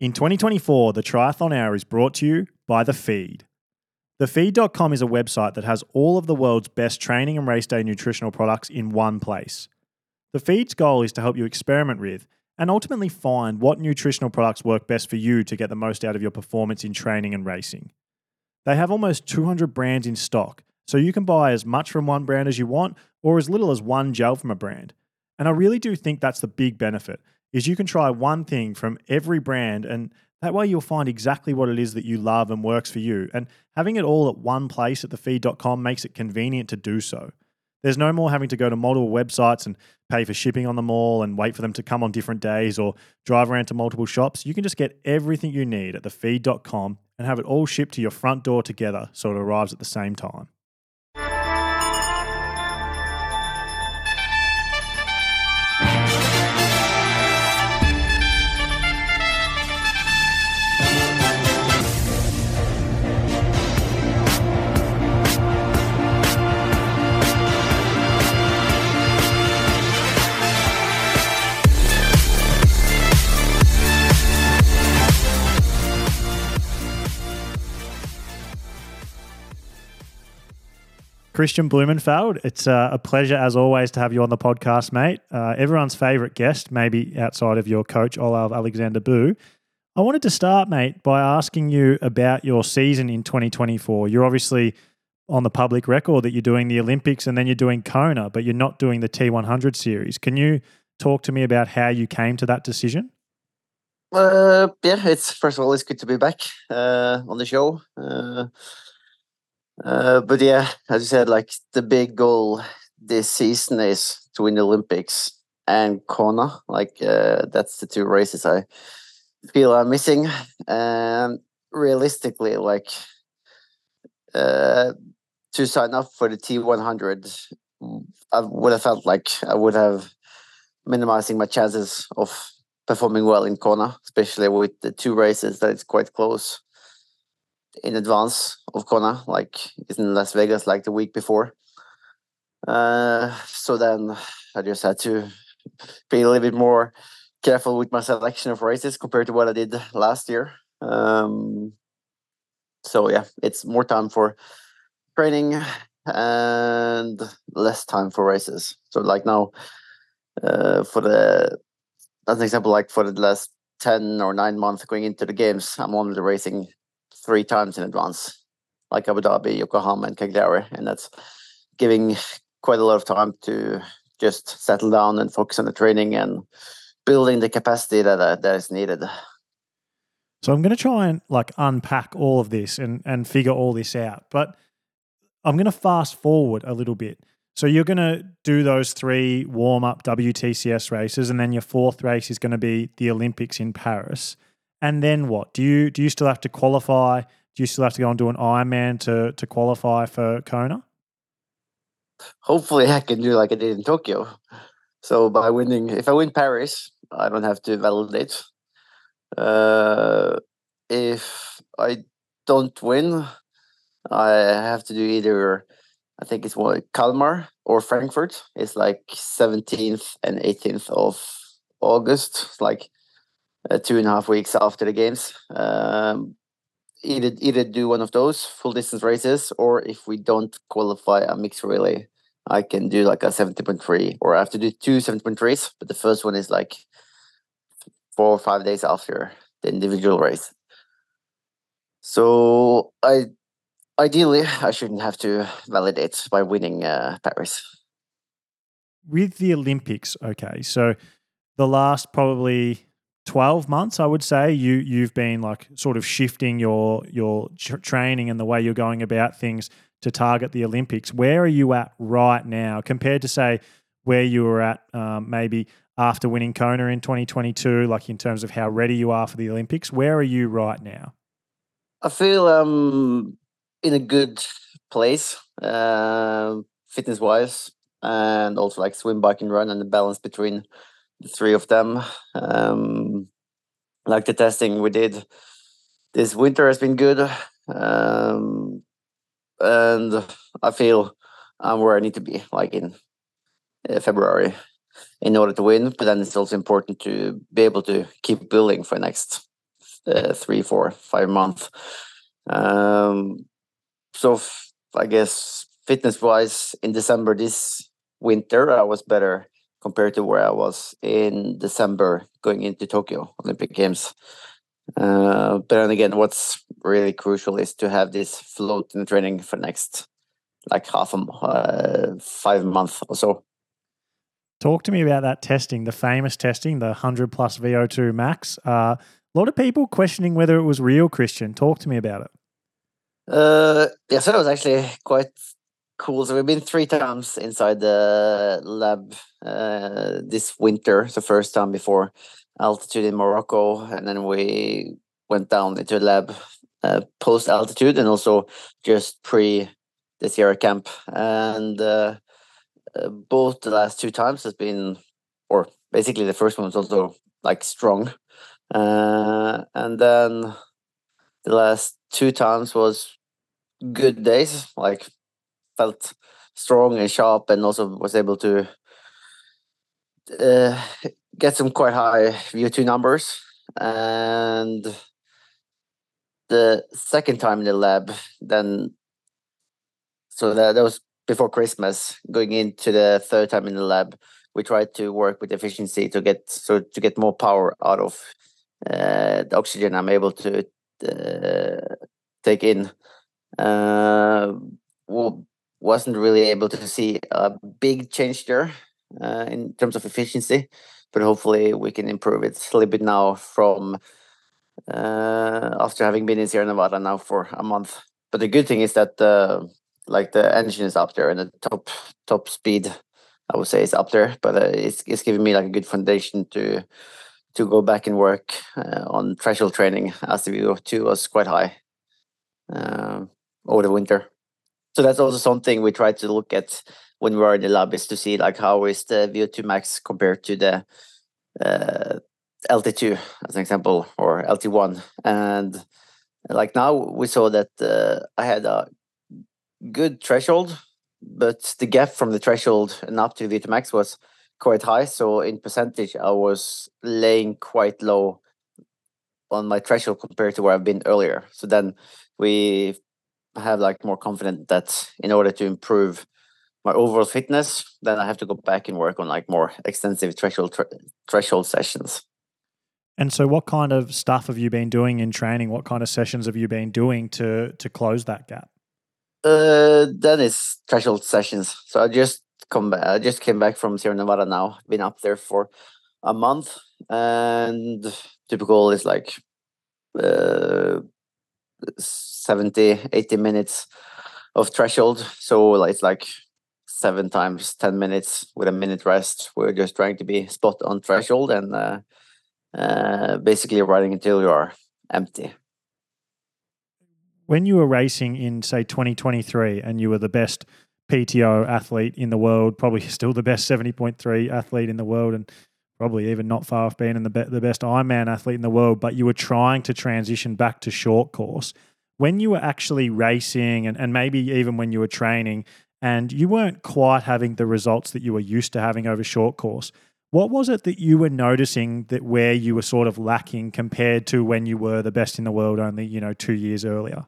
In 2024, the Triathlon Hour is brought to you by The Feed. TheFeed.com is a website that has all of the world's best training and race day nutritional products in one place. The Feed's goal is to help you experiment with and ultimately find what nutritional products work best for you to get the most out of your performance in training and racing. They have almost 200 brands in stock, so you can buy as much from one brand as you want or as little as one gel from a brand. And I really do think that's the big benefit is you can try one thing from every brand and that way you'll find exactly what it is that you love and works for you. And having it all at one place at thefeed.com makes it convenient to do so. There's no more having to go to multiple websites and pay for shipping on them all and wait for them to come on different days or drive around to multiple shops. You can just get everything you need at thefeed.com and have it all shipped to your front door together so it arrives at the same time. Kristian Blummenfelt. it's uh, a pleasure as always to have you on the podcast, mate. Uh, everyone's favourite guest, maybe outside of your coach, Olav Aleksander Bu. I wanted to start, mate, by asking you about your season in 2024. You're obviously on the public record that you're doing the Olympics and then you're doing Kona, but you're not doing the T100 series. Can you talk to me about how you came to that decision? Uh, yeah, it's first of all, it's good to be back uh, on the show. Uh, but yeah, as you said, like the big goal this season is to win the Olympics and Kona. Like uh, that's the two races I feel I'm missing. And realistically, like uh, to sign up for the T100, I would have felt like I would have minimizing my chances of performing well in Kona, especially with the two races that it's quite close in advance of Kona, like in Las Vegas, like the week before. Uh, so then I just had to be a little bit more careful with my selection of races compared to what I did last year. Um, so yeah, it's more time for training and less time for races. So like now, uh, for the as an example, like for the last ten or nine months going into the games, I'm only racing three times in advance, like Abu Dhabi, Yokohama, and Cagliari, and that's giving quite a lot of time to just settle down and focus on the training and building the capacity that uh, that is needed. So I'm going to try and like unpack all of this and and figure all this out, but I'm going to fast forward a little bit. So you're going to do those three warm up WTCS races, and then your fourth race is going to be the Olympics in Paris. And then what? Do you do you still have to qualify? Do you still have to go and do an Ironman to to qualify for Kona? Hopefully, I can do like I did in Tokyo. So by winning, if I win Paris, I don't have to validate. Uh, if I don't win, I have to do either. I think it's what Kalmar or Frankfurt. It's like seventeenth and eighteenth of August. It's like uh, two and a half weeks after the games. Um, either either do one of those full distance races, or if we don't qualify a mixed relay, I can do like a seventy point three, or I have to do two 70.3s. But the first one is like four or five days after the individual race. So I ideally I shouldn't have to validate by winning uh, Paris. With the Olympics, okay, so the last probably 12 months i would say you you've been like sort of shifting your your tr- training and the way you're going about things to target the olympics. Where are you at right now compared to say where you were at um, maybe after winning kona in 2022 like in terms of how ready you are for the olympics? Where are you right now? I feel um in a good place uh, fitness wise and also like swim bike and run and the balance between the three of them. Um, like the testing we did this winter has been good, um, and I feel I'm where I need to be, like in uh, February, in order to win. But then it's also important to be able to keep building for the next uh, three, four, five months. Um, so f- I guess fitness wise, in December this winter, I was better compared to where I was in December going into Tokyo Olympic Games. Uh, but then again, what's really crucial is to have this float in training for next like half a uh, five month or so. Talk to me about that testing, the famous testing, the 100 plus VO2 max. Uh, a lot of people questioning whether it was real, Kristian. Talk to me about it. Uh, yeah, so it was actually quite cool. So we've been three times inside the lab uh, this winter. The first time before altitude in Morocco, and then we went down into the lab uh, post altitude, and also just pre the Sierra camp. And uh, uh, both the last two times has been, or basically the first one was also like strong, uh, and then the last two times was good days, like felt strong and sharp, and also was able to uh, get some quite high VO2 numbers. And the second time in the lab, then so that, that was before Christmas. Going into the third time in the lab, we tried to work with efficiency to get so to get more power out of uh, the oxygen I'm able to uh, take in. Uh, well, wasn't really able to see a big change there uh, in terms of efficiency, but hopefully we can improve it a little bit now from uh, after having been in Sierra Nevada now for a month. But the good thing is that uh, like the engine is up there and the top top speed, I would say, is up there. But uh, it's it's giving me like a good foundation to to go back and work uh, on threshold training as the VO2 was quite high uh, over the winter. So that's also something we try to look at when we are in the lab is to see like how is the VO2 max compared to the uh, LT2 as an example or LT1 and like now we saw that uh, I had a good threshold but the gap from the threshold and up to VO2 max was quite high. So in percentage I was laying quite low on my threshold compared to where I've been earlier. So then we have like more confident that in order to improve my overall fitness, then I have to go back and work on like more extensive threshold threshold sessions. And so, what kind of stuff have you been doing in training? What kind of sessions have you been doing to to close that gap? Uh, that is threshold sessions. So I just come back. I just came back from Sierra Nevada now. Been up there for a month, and typical is like uh, 70, 80 minutes of threshold. So it's like seven times 10 minutes with a minute rest. We're just trying to be spot on threshold and uh, uh, basically riding until you are empty. When you were racing in, say, 2023 and you were the best PTO athlete in the world, probably still the best 70.3 athlete in the world, and probably even not far off being in the, be- the best Ironman athlete in the world, but you were trying to transition back to short course. When you were actually racing and, and maybe even when you were training and you weren't quite having the results that you were used to having over short course, what was it that you were noticing that where you were sort of lacking compared to when you were the best in the world only, you know, two years earlier?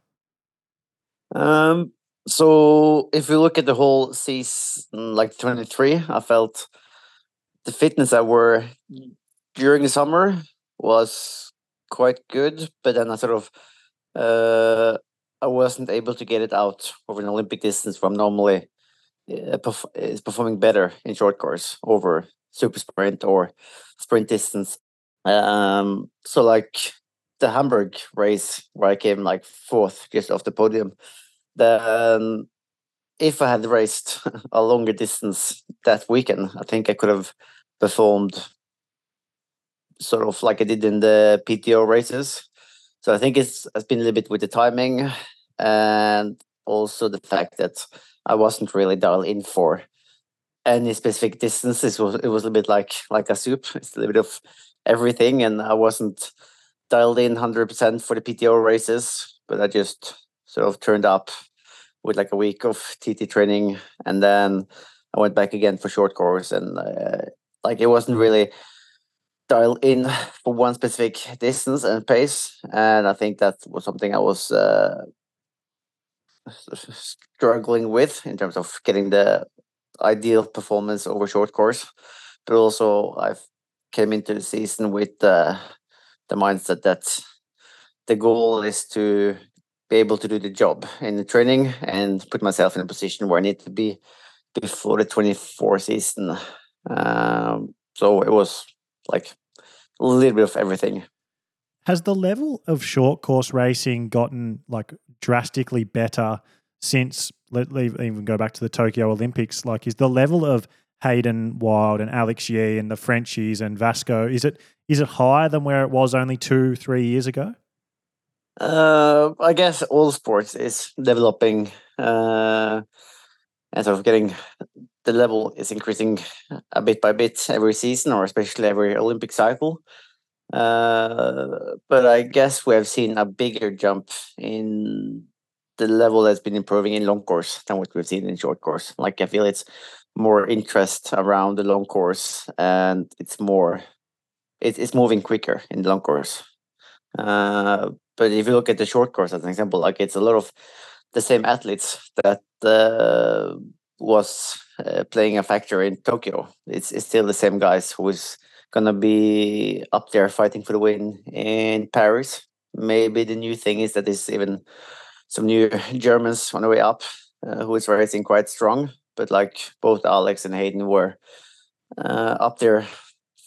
Um, so if we look at the whole season, like 23, I felt the fitness I were during the summer was quite good, but then I sort of uh, I wasn't able to get it out over an Olympic distance from normally uh, perf- is performing better in short course over super sprint or sprint distance. Um, so like the Hamburg race where I came like fourth just off the podium, then if I had raced a longer distance that weekend, I think I could have performed sort of like I did in the PTO races. So I think it's, it's been a little bit with the timing and also the fact that I wasn't really dialed in for any specific distance. It was it was a bit like like a soup. It's a little bit of everything, and I wasn't dialed in hundred percent for the PTO races. But I just sort of turned up with like a week of TT training, and then I went back again for short course, and uh, like it wasn't really dialed in for one specific distance and pace, and I think that was something I was uh, struggling with in terms of getting the ideal performance over short course. But also, I've came into the season with uh, the mindset that the goal is to be able to do the job in the training and put myself in a position where I need to be before the 24 season. Um, so it was like a little bit of everything. Has the level of short course racing gotten like drastically better since let even go back to the Tokyo Olympics? Like, is the level of Hayden Wilde and Alex Yee and the Frenchies and Vasco is it is it higher than where it was only two three years ago? Uh, I guess all sports is developing uh, and sort of getting the level is increasing a bit by bit every season, or especially every Olympic cycle. Uh, but I guess we have seen a bigger jump in the level that's been improving in long course than what we've seen in short course. Like I feel it's more interest around the long course, and it's more it, it's moving quicker in the long course. Uh, but if you look at the short course as an example, like it's a lot of the same athletes that uh, was uh, playing a factor in Tokyo. It's, it's still the same guys who's gonna be up there fighting for the win in Paris. Maybe the new thing is that there's even some new Germans on the way up uh, who is racing quite strong. But like both Alex and Hayden were uh, up there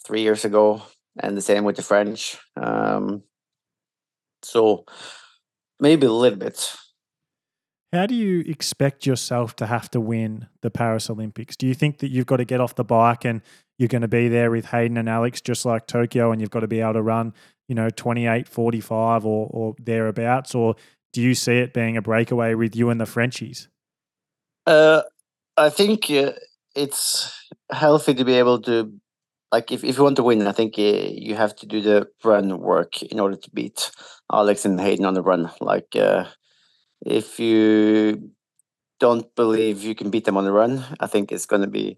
three years ago, and the same with the French. Um, so maybe a little bit. How do you expect yourself to have to win the Paris Olympics? Do you think that you've got to get off the bike and you're going to be there with Hayden and Alex just like Tokyo and you've got to be able to run, you know, 28, 45 or, or thereabouts? Or do you see it being a breakaway with you and the Frenchies? Uh, I think uh, it's healthy to be able to like if, if you want to win, I think uh, you have to do the run work in order to beat Alex and Hayden on the run. Like uh, if you don't believe you can beat them on the run, I think it's going to be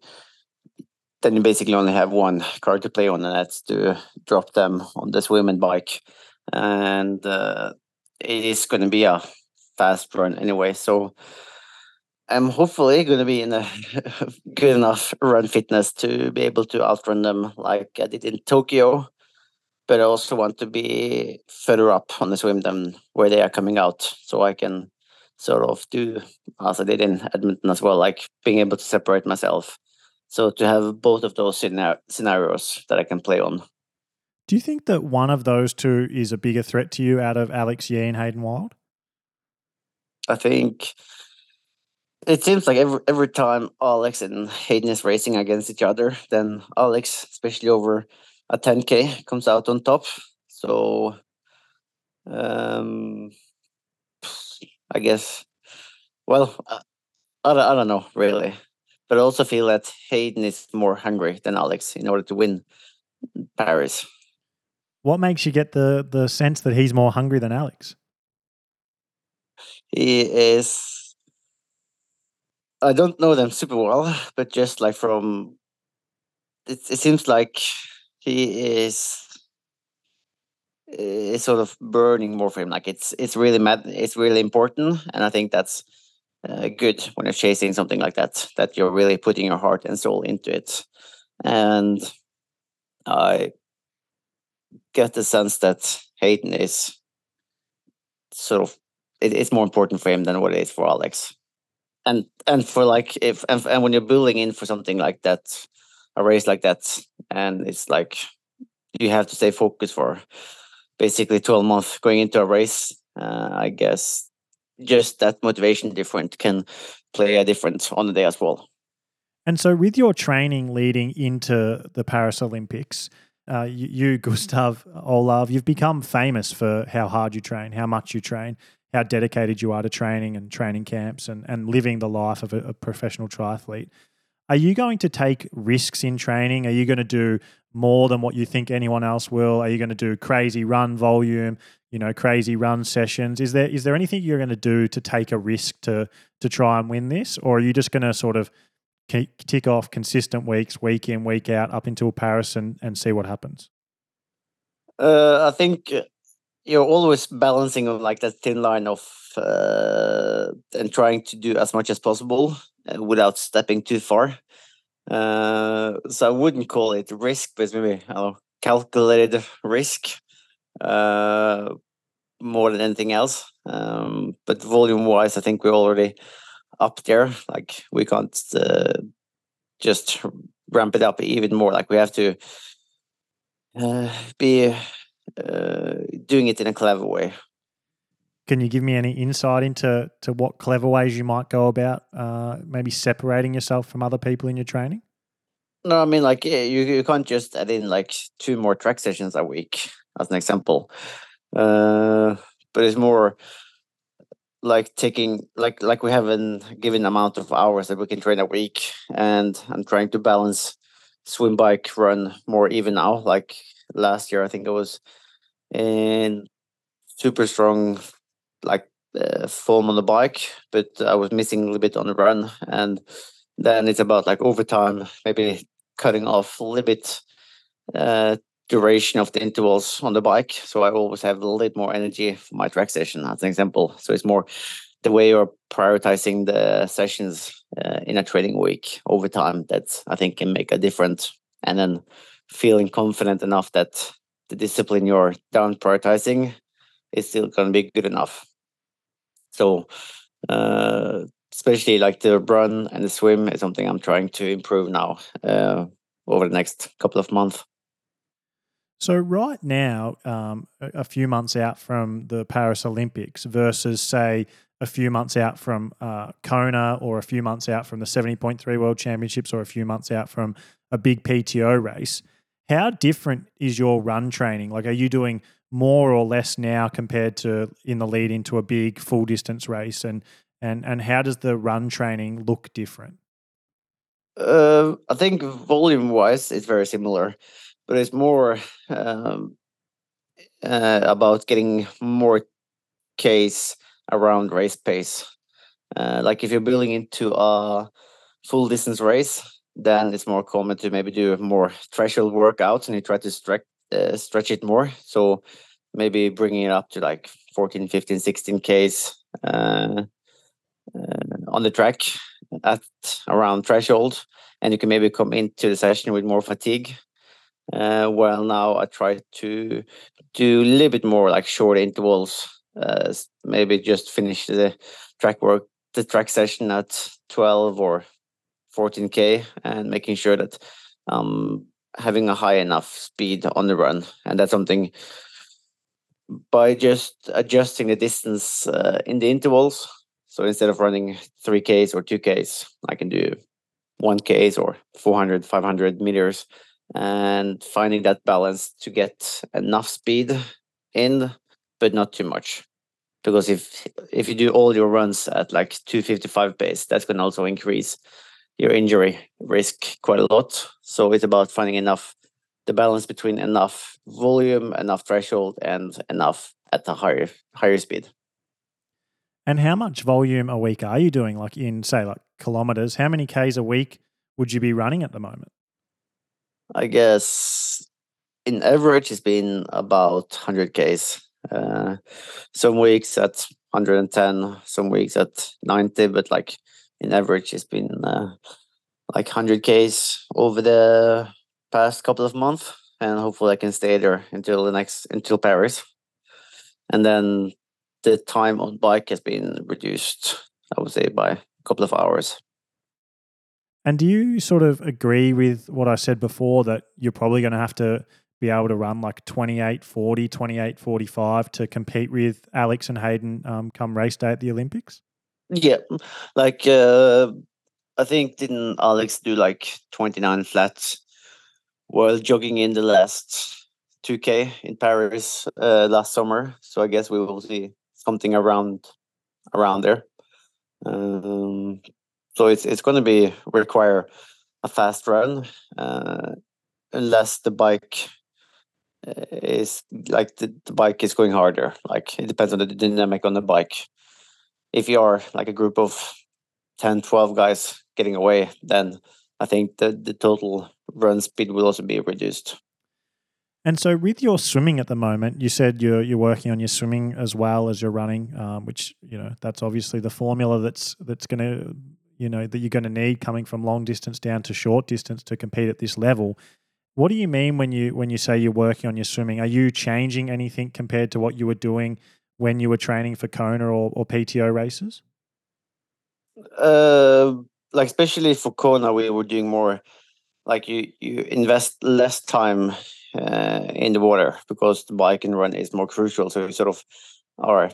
then you basically only have one card to play on, and that's to drop them on the swim and bike. And uh, it is going to be a fast run anyway. So I'm hopefully going to be in a good enough run fitness to be able to outrun them like I did in Tokyo. But I also want to be further up on the swim than where they are coming out, so I can sort of do as I did in Edmonton as well, like being able to separate myself. So to have both of those scenarios that I can play on. Do you think that one of those two is a bigger threat to you out of Alex Yee and Hayden Wilde? I think it seems like every every time Alex and Hayden is racing against each other, then Alex, especially over a 10k, comes out on top. So, um, I guess, well, I, I, I don't know really, but I also feel that Hayden is more hungry than Alex in order to win Paris. What makes you get the the sense that he's more hungry than Alex? He is I don't know them super well, but just like from it, it seems like he is is sort of burning more for him. Like it's it's really mad. It's really important, and I think that's uh, good when you're chasing something like that. That you're really putting your heart and soul into it, and I get the sense that Hayden is sort of it, it's more important for him than what it is for Alex and and for like if and, and when you're building in for something like that a race like that and it's like you have to stay focused for basically 12 months going into a race uh, i guess just that motivation different can play a difference on the day as well and so with your training leading into the paris olympics uh, you, gustav olav you've become famous for how hard you train how much you train how dedicated you are to training and training camps and, and living the life of a, a professional triathlete. Are you going to take risks in training? Are you going to do more than what you think anyone else will? Are you going to do crazy run volume, you know, crazy run sessions? Is there is there anything you're going to do to take a risk to to try and win this, or are you just going to sort of tick off consistent weeks, week in, week out, up until Paris, and and see what happens? Uh, I think you're always balancing on like that thin line of uh, and trying to do as much as possible uh, without stepping too far. Uh, so I wouldn't call it risk, but maybe I calculated risk uh, more than anything else. Um, but volume wise, I think we're already up there. Like we can't uh, just ramp it up even more. Like we have to uh, be uh, doing it in a clever way. Can you give me any insight into to what clever ways you might go about uh, maybe separating yourself from other people in your training? No, I mean like you you can't just add in like two more track sessions a week as an example. Uh, but it's more like taking like like we have a given amount of hours that we can train a week, and I'm trying to balance swim, bike, run more even now. Like last year, I think it was in super strong, like uh, form on the bike, but I was missing a little bit on the run, and then it's about like overtime, maybe cutting off a little bit uh, duration of the intervals on the bike. So I always have a little bit more energy for my track session, as an example. So it's more the way you're prioritizing the sessions uh, in a training week over time that I think can make a difference. And then feeling confident enough that the discipline you're down prioritizing is still going to be good enough. So, uh, especially like the run and the swim is something I'm trying to improve now uh, over the next couple of months. So right now, um, a few months out from the Paris Olympics versus say a few months out from uh, Kona or a few months out from the 70.3 World Championships or a few months out from a big PTO race, how different is your run training? Like, are you doing more or less now compared to in the lead into a big full distance race? And and and how does the run training look different? Uh, I think volume wise, it's very similar but it's more um, uh, about getting more case around race pace. Uh, like if you're building into a full distance race, then it's more common to maybe do more threshold workouts and you try to stretch uh, stretch it more. So maybe bringing it up to like 14, 15, 16 Ks uh, uh, on the track at around threshold. And you can maybe come into the session with more fatigue uh, well, now I try to do a little bit more like short intervals. Uh, maybe just finish the track work, the track session at 12 or 14k, and making sure that having a high enough speed on the run, and that's something by just adjusting the distance uh, in the intervals. So instead of running 3Ks or 2Ks, I can do 1Ks or 400, 500 meters and finding that balance to get enough speed in, but not too much. Because if if you do all your runs at like 255 pace, that can also increase your injury risk quite a lot. So it's about finding enough the balance between enough volume, enough threshold, and enough at the higher higher speed. And how much volume a week are you doing? Like in say like kilometers, how many k's a week would you be running at the moment? I guess in average it's been about 100 Ks. Uh, some weeks at 110, some weeks at 90, but like in average it's been uh, like 100 Ks over the past couple of months, and hopefully I can stay there until the next until Paris. And then the time on bike has been reduced, I would say, by a couple of hours. And do you sort of agree with what I said before that you're probably going to have to be able to run like 28 40, 28 45 to compete with Alex and Hayden um, come race day at the Olympics? Yeah. Like, uh, I think didn't Alex do like 29 flats while jogging in the last 2K in Paris uh, last summer? So I guess we will see something around around there. Um, so it's it's going to be require a fast run uh, unless the bike uh, is like the, the bike is going harder. Like it depends on the dynamic on the bike. If you are like a group of 10, 12 guys getting away, then I think the, the total run speed will also be reduced. And so, with your swimming at the moment, you said you're you're working on your swimming as well as your running, um, which you know that's obviously the formula that's that's going to you know that you're going to need coming from long distance down to short distance to compete at this level. What do you mean when you when you say you're working on your swimming? Are you changing anything compared to what you were doing when you were training for Kona or, or PTO races? Uh, like especially for Kona, we were doing more like you you invest less time uh, in the water because the bike and run is more crucial. So we sort of are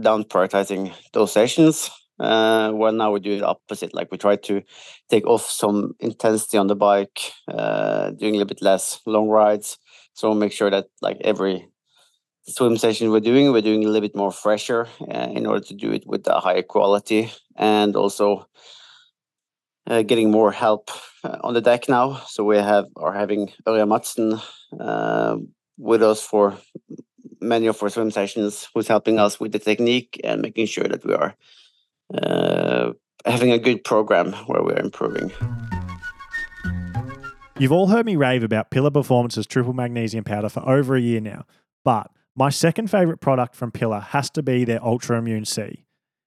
down prioritizing those sessions. Uh, well, now we do the opposite. Like we try to take off some intensity on the bike, uh, doing a little bit less long rides. So make sure that like every swim session we're doing, we're doing a little bit more fresher uh, in order to do it with a higher quality and also uh, getting more help uh, on the deck now. So we have are having Ørjan Madsen uh, with us for many of our swim sessions, who's helping us with the technique and making sure that we are uh, having a good program where we're improving. You've all heard me rave about Pillar Performance's triple magnesium powder for over a year now, but my second favorite product from Pillar has to be their Ultra Immune C.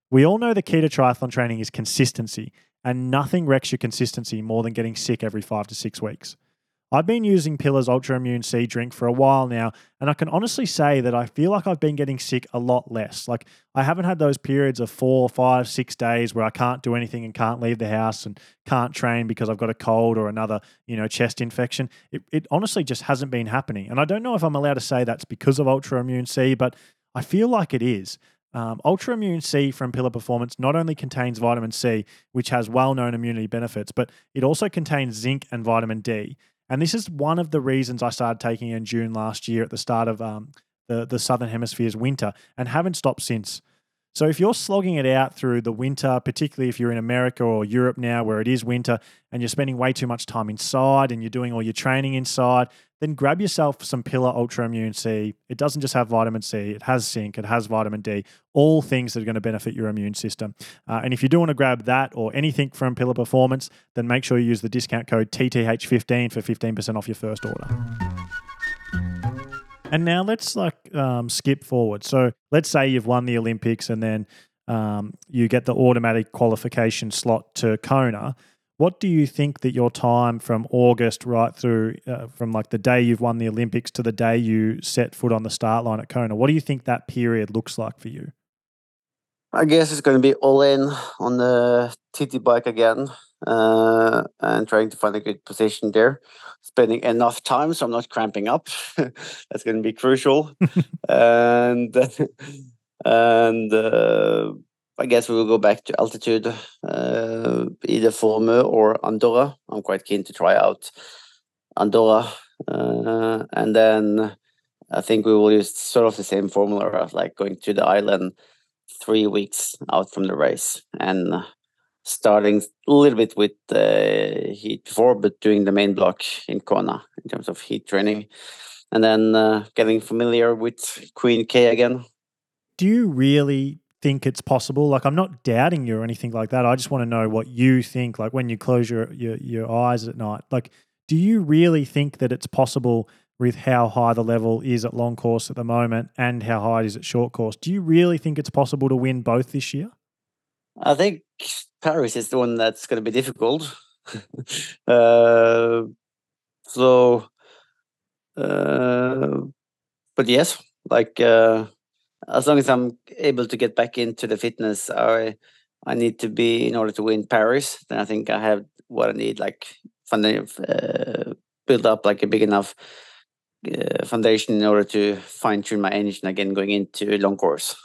We all know the key to triathlon training is consistency, and nothing wrecks your consistency more than getting sick every five to six weeks. I've been using Pillar's Ultra Immune C drink for a while now, and I can honestly say that I feel like I've been getting sick a lot less. Like, I haven't had those periods of four, five, six days where I can't do anything and can't leave the house and can't train because I've got a cold or another, you know, chest infection. It, it honestly just hasn't been happening. And I don't know if I'm allowed to say that's because of Ultra Immune C, but I feel like it is. Um, Ultra Immune C from Pillar Performance not only contains vitamin C, which has well known immunity benefits, but it also contains zinc and vitamin D. And this is one of the reasons I started taking in June last year at the start of um, the, the Southern Hemisphere's winter and haven't stopped since. So if you're slogging it out through the winter, particularly if you're in America or Europe now where it is winter and you're spending way too much time inside and you're doing all your training inside, then grab yourself some Pillar Ultra Immune C. It doesn't just have vitamin C, it has zinc, it has vitamin D, all things that are going to benefit your immune system. Uh, and if you do want to grab that or anything from Pillar Performance, then make sure you use the discount code TTH15 for 15% off your first order. And now let's like um, skip forward. So let's say you've won the Olympics and then um, you get the automatic qualification slot to Kona. What do you think that your time from August right through, uh, from like the day you've won the Olympics to the day you set foot on the start line at Kona, what do you think that period looks like for you? I guess it's going to be all in on the TT bike again uh, and trying to find a good position there. Spending enough time so I'm not cramping up. That's going to be crucial. and and uh, I guess we will go back to altitude, uh, either Formö or Andorra. I'm quite keen to try out Andorra. Uh, and then I think we will use sort of the same formula of like going to the island three weeks out from the race and starting a little bit with uh, heat before, but doing the main block in Kona in terms of heat training. And then uh, getting familiar with Queen K again. Do you really think it's possible? Like, I'm not doubting you or anything like that. I just want to know what you think. Like, when you close your, your, your eyes at night, like, do you really think that it's possible with how high the level is at long course at the moment and how high it is at short course? Do you really think it's possible to win both this year? I think Paris is the one that's going to be difficult. uh, so, uh, but yes, like uh, as long as I'm able to get back into the fitness I I need to be in order to win Paris, then I think I have what I need, like uh, build up like a big enough uh, foundation in order to fine tune my engine again going into long course.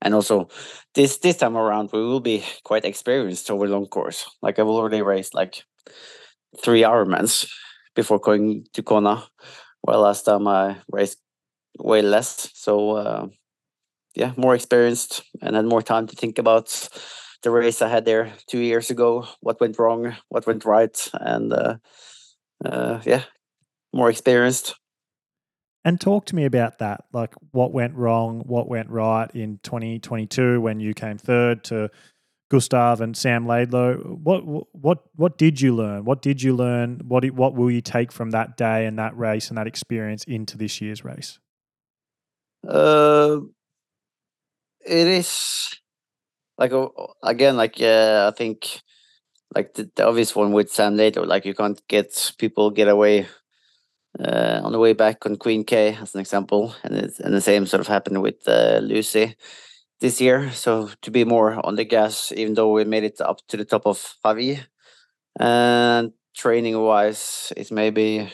And also, this this time around we will be quite experienced over long course. Like I've already raced like three Ironmans before going to Kona, while last time I raced way less. So uh, yeah, more experienced and had more time to think about the race I had there two years ago. What went wrong? What went right? And uh, uh, yeah, more experienced. And talk to me about that. Like what went wrong, what went right in 2022 when you came third to Gustav and Sam Laidlow. What what what did you learn? What did you learn? What what will you take from that day and that race and that experience into this year's race? Uh, it is like again, like uh, I think like the, the, obvious one with Sam Laidlow, like you can't get people get away uh, on the way back on Queen K as an example, and it's, and the same sort of happened with uh, Lucy this year. So to be more on the gas, even though we made it up to the top of Hawi, and training wise, it's maybe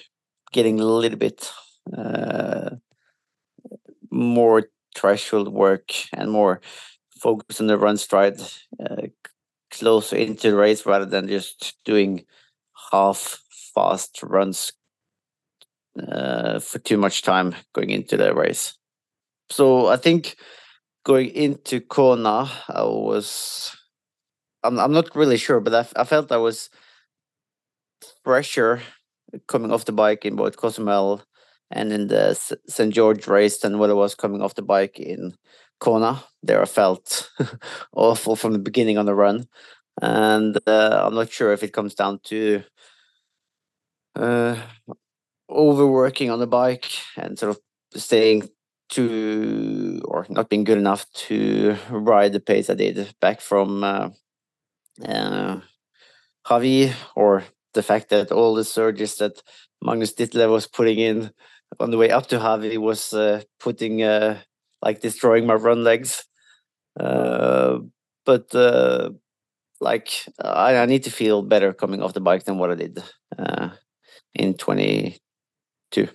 getting a little bit uh, more threshold work and more focus on the run stride uh, closer into the race rather than just doing half fast runs uh, for too much time going into the race. So I think going into Kona, I was, I'm, I'm not really sure, but I, I felt I was fresher coming off the bike in both Cozumel and in the St. George race than what I was coming off the bike in Kona. There I felt awful from the beginning on the run. And uh, I'm not sure if it comes down to uh, overworking on the bike and sort of staying to or not being good enough to ride the pace I did back from uh, uh, Hawi or the fact that all the surges that Magnus Ditlev was putting in on the way up to Hawi was uh, putting uh, like destroying my run legs. Uh, but uh, like I, I, need to feel better coming off the bike than what I did uh, in 22.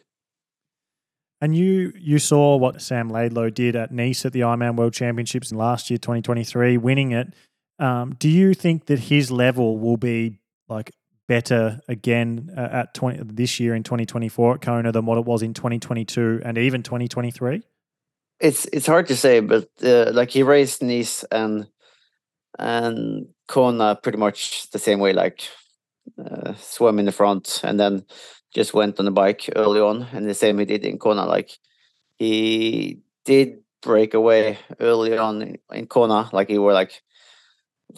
And you you saw what Sam Laidlow did at Nice at the Ironman World Championships in last year, 2023, winning it. Um, do you think that his level will be like better again uh, at 20, this year in 2024 at Kona than what it was in 2022 and even 2023? It's it's hard to say, but uh, like he raced Nice and and Kona pretty much the same way, like uh, swam in the front and then just went on the bike early on, and the same he did in Kona. Like he did break away early on in, in Kona, like he were like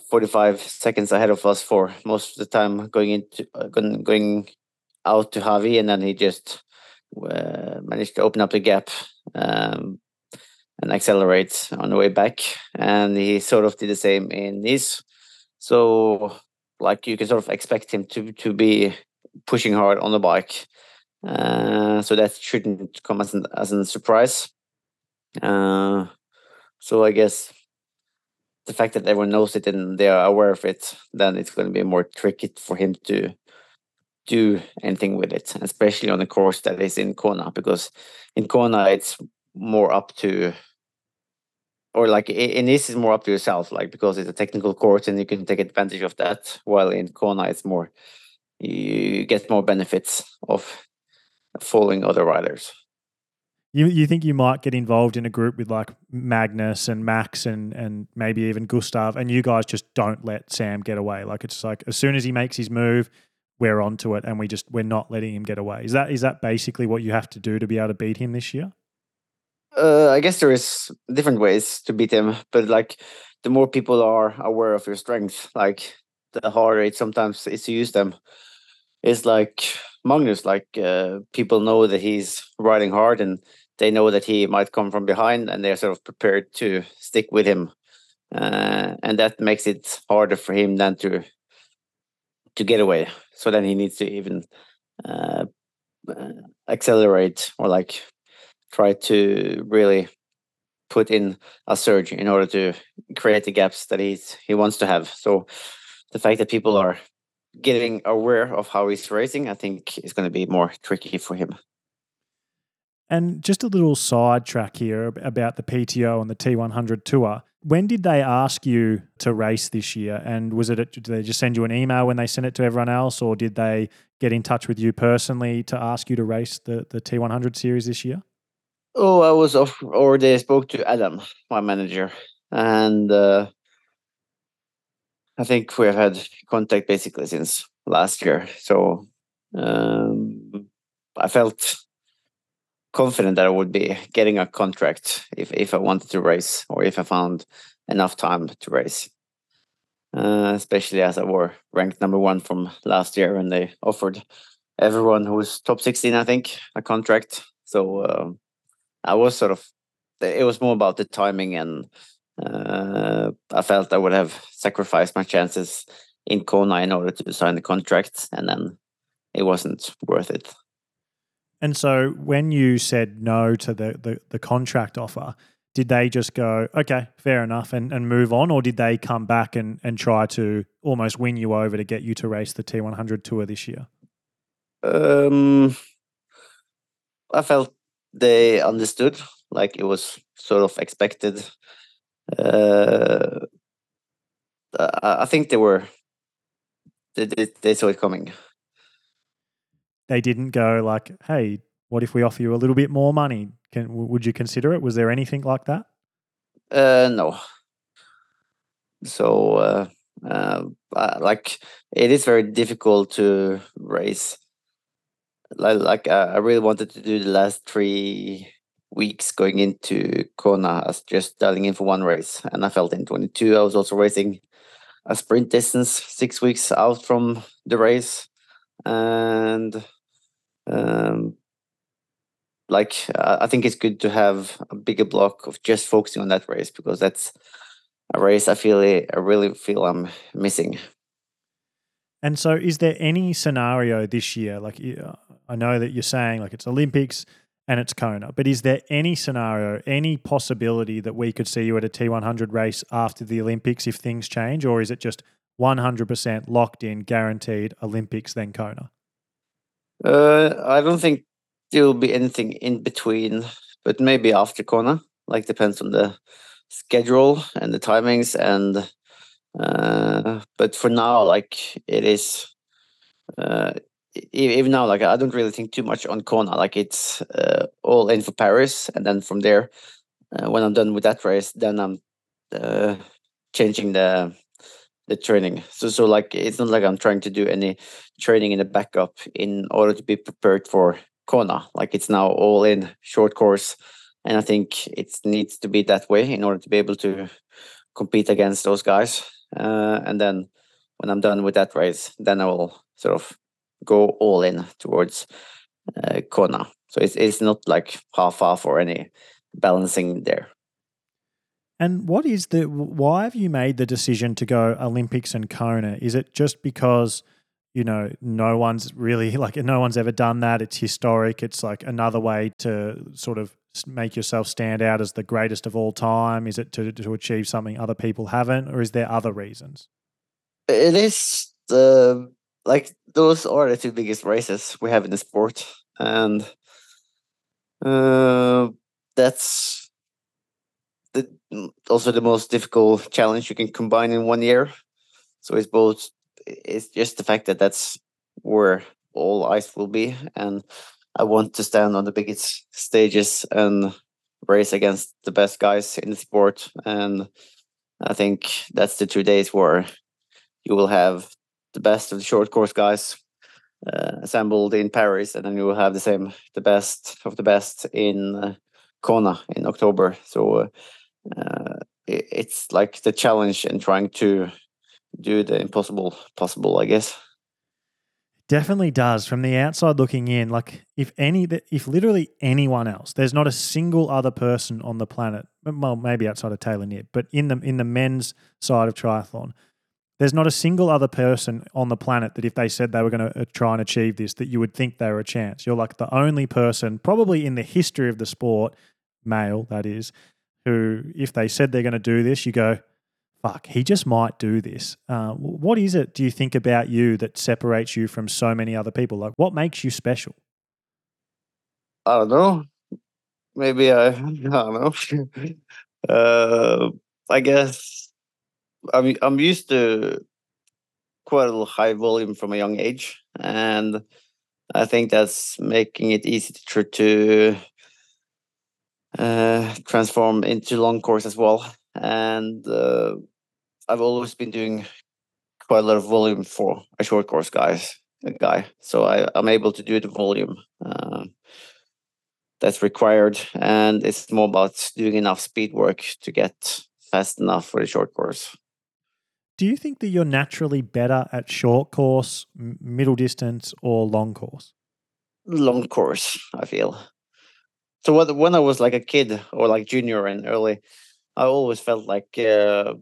45 seconds ahead of us for most of the time going into uh, going, going out to Hawi and then he just uh, managed to open up the gap um, and accelerate on the way back. And he sort of did the same in Nice. So, like you can sort of expect him to to be pushing hard on the bike. Uh, so that shouldn't come as an, as a surprise. Uh, so I guess the fact that everyone knows it and they are aware of it, then it's going to be more tricky for him to do anything with it, especially on a course that is in Kona, because in Kona it's more up to, or like in this is more up to yourself, like because it's a technical course and you can take advantage of that. While in Kona it's more you get more benefits of following other riders. You you think you might get involved in a group with like Magnus and Max and and maybe even Gustav, and you guys just don't let Sam get away. Like it's like as soon as he makes his move, we're onto it, and we just we're not letting him get away. Is that is that basically what you have to do to be able to beat him this year? Uh, I guess there is different ways to beat him, but like the more people are aware of your strength, like the harder it sometimes is to use them It's like Magnus. Like uh, people know that he's riding hard, and they know that he might come from behind, and they're sort of prepared to stick with him, uh, and that makes it harder for him than to to get away. So then he needs to even uh, uh accelerate or like try to really put in a surge in order to create the gaps that he's he wants to have. So the fact that people are getting aware of how he's racing, I think is going to be more tricky for him. And just a little sidetrack here about the PTO and the T100 tour. When did they ask you to race this year? And was it, did they just send you an email when they sent it to everyone else, or did they get in touch with you personally to ask you to race the, the T100 series this year? Oh, I was off, or they spoke to Adam, my manager, and uh, I think we've had contact basically since last year. So um, I felt confident that I would be getting a contract if, if I wanted to race or if I found enough time to race. uh, especially as I were ranked number one from last year, and they offered everyone who was top 16, I think, a contract. So um, I was sort of, it was more about the timing, and uh, I felt I would have sacrificed my chances in Kona in order to sign the contract, and then it wasn't worth it. And so when you said no to the, the, the contract offer, did they just go, okay, fair enough, and, and move on? Or did they come back and, and try to almost win you over to get you to race the T100 Tour this year? Um, I felt they understood, like it was sort of expected. Uh, I think they were, they, they, they saw it coming. They didn't go like, hey, what if we offer you a little bit more money? Can would you consider it? Was there anything like that? Uh, no. So, uh, uh, like, it is very difficult to race. Like, like uh, I really wanted to do the last three weeks going into Kona as just dialing in for one race, and I felt in 22 I was also racing a sprint distance six weeks out from the race, and um, like I think it's good to have a bigger block of just focusing on that race because that's a race I feel I really feel I'm missing. And so, is there any scenario this year? Like, I know that you're saying like it's Olympics and it's Kona, but is there any scenario, any possibility that we could see you at a T100 race after the Olympics if things change, or is it just 100% locked in, guaranteed Olympics then Kona? Uh, I don't think there will be anything in between, but maybe after Kona. Like depends on the schedule and the timings and uh, but for now like it is uh, even now like I don't really think too much on Kona like it's uh, all in for Paris and then from there uh, when I'm done with that race then I'm uh, changing the the training so so like it's not like I'm trying to do any training in the backup in order to be prepared for Kona. Like it's now all in short course, and I think it needs to be that way in order to be able to compete against those guys. Uh, and then when I'm done with that race, then I will sort of go all in towards uh, Kona. So it's it's not like half half or any balancing there. And what is the why have you made the decision to go Olympics and Kona? Is it just because you know, no one's really like no one's ever done that. It's historic. It's like another way to sort of make yourself stand out as the greatest of all time. Is it to to achieve something other people haven't, or is there other reasons? It is the like those are the two biggest races we have in the sport, and uh, that's also the most difficult challenge you can combine in one year. So it's both it's just the fact that that's where all ice will be, and I want to stand on the biggest stages and race against the best guys in the sport. And I think that's the two days where you will have the best of the short course guys uh, assembled in Paris, and then you will have the same, the best of the best in uh, Kona in October. So uh, it, it's like the challenge and trying to do the impossible possible, I guess. Definitely does. From the outside looking in, like if any, if literally anyone else, there's not a single other person on the planet. Well, maybe outside of Taylor Knibb, but in the in the men's side of triathlon, there's not a single other person on the planet that if they said they were going to uh, try and achieve this, that you would think they were a chance. You're like the only person, probably in the history of the sport, male that is, who if they said they're going to do this, you go, fuck, he just might do this. Uh, what is it, do you think, about you that separates you from so many other people? Like, what makes you special? I don't know. Maybe I, I don't know. uh, I guess I'm, I'm used to quite a high volume from a young age. And I think that's making it easy to, to transform into long course as well. And uh, I've always been doing quite a lot of volume for a short course guys guy, so I, am able to do the volume uh, that's required, and it's more about doing enough speed work to get fast enough for the short course. Do you think that you're naturally better at short course, middle distance, or long course? Long course, I feel. So when I was like a kid or like junior and early, I always felt like uh,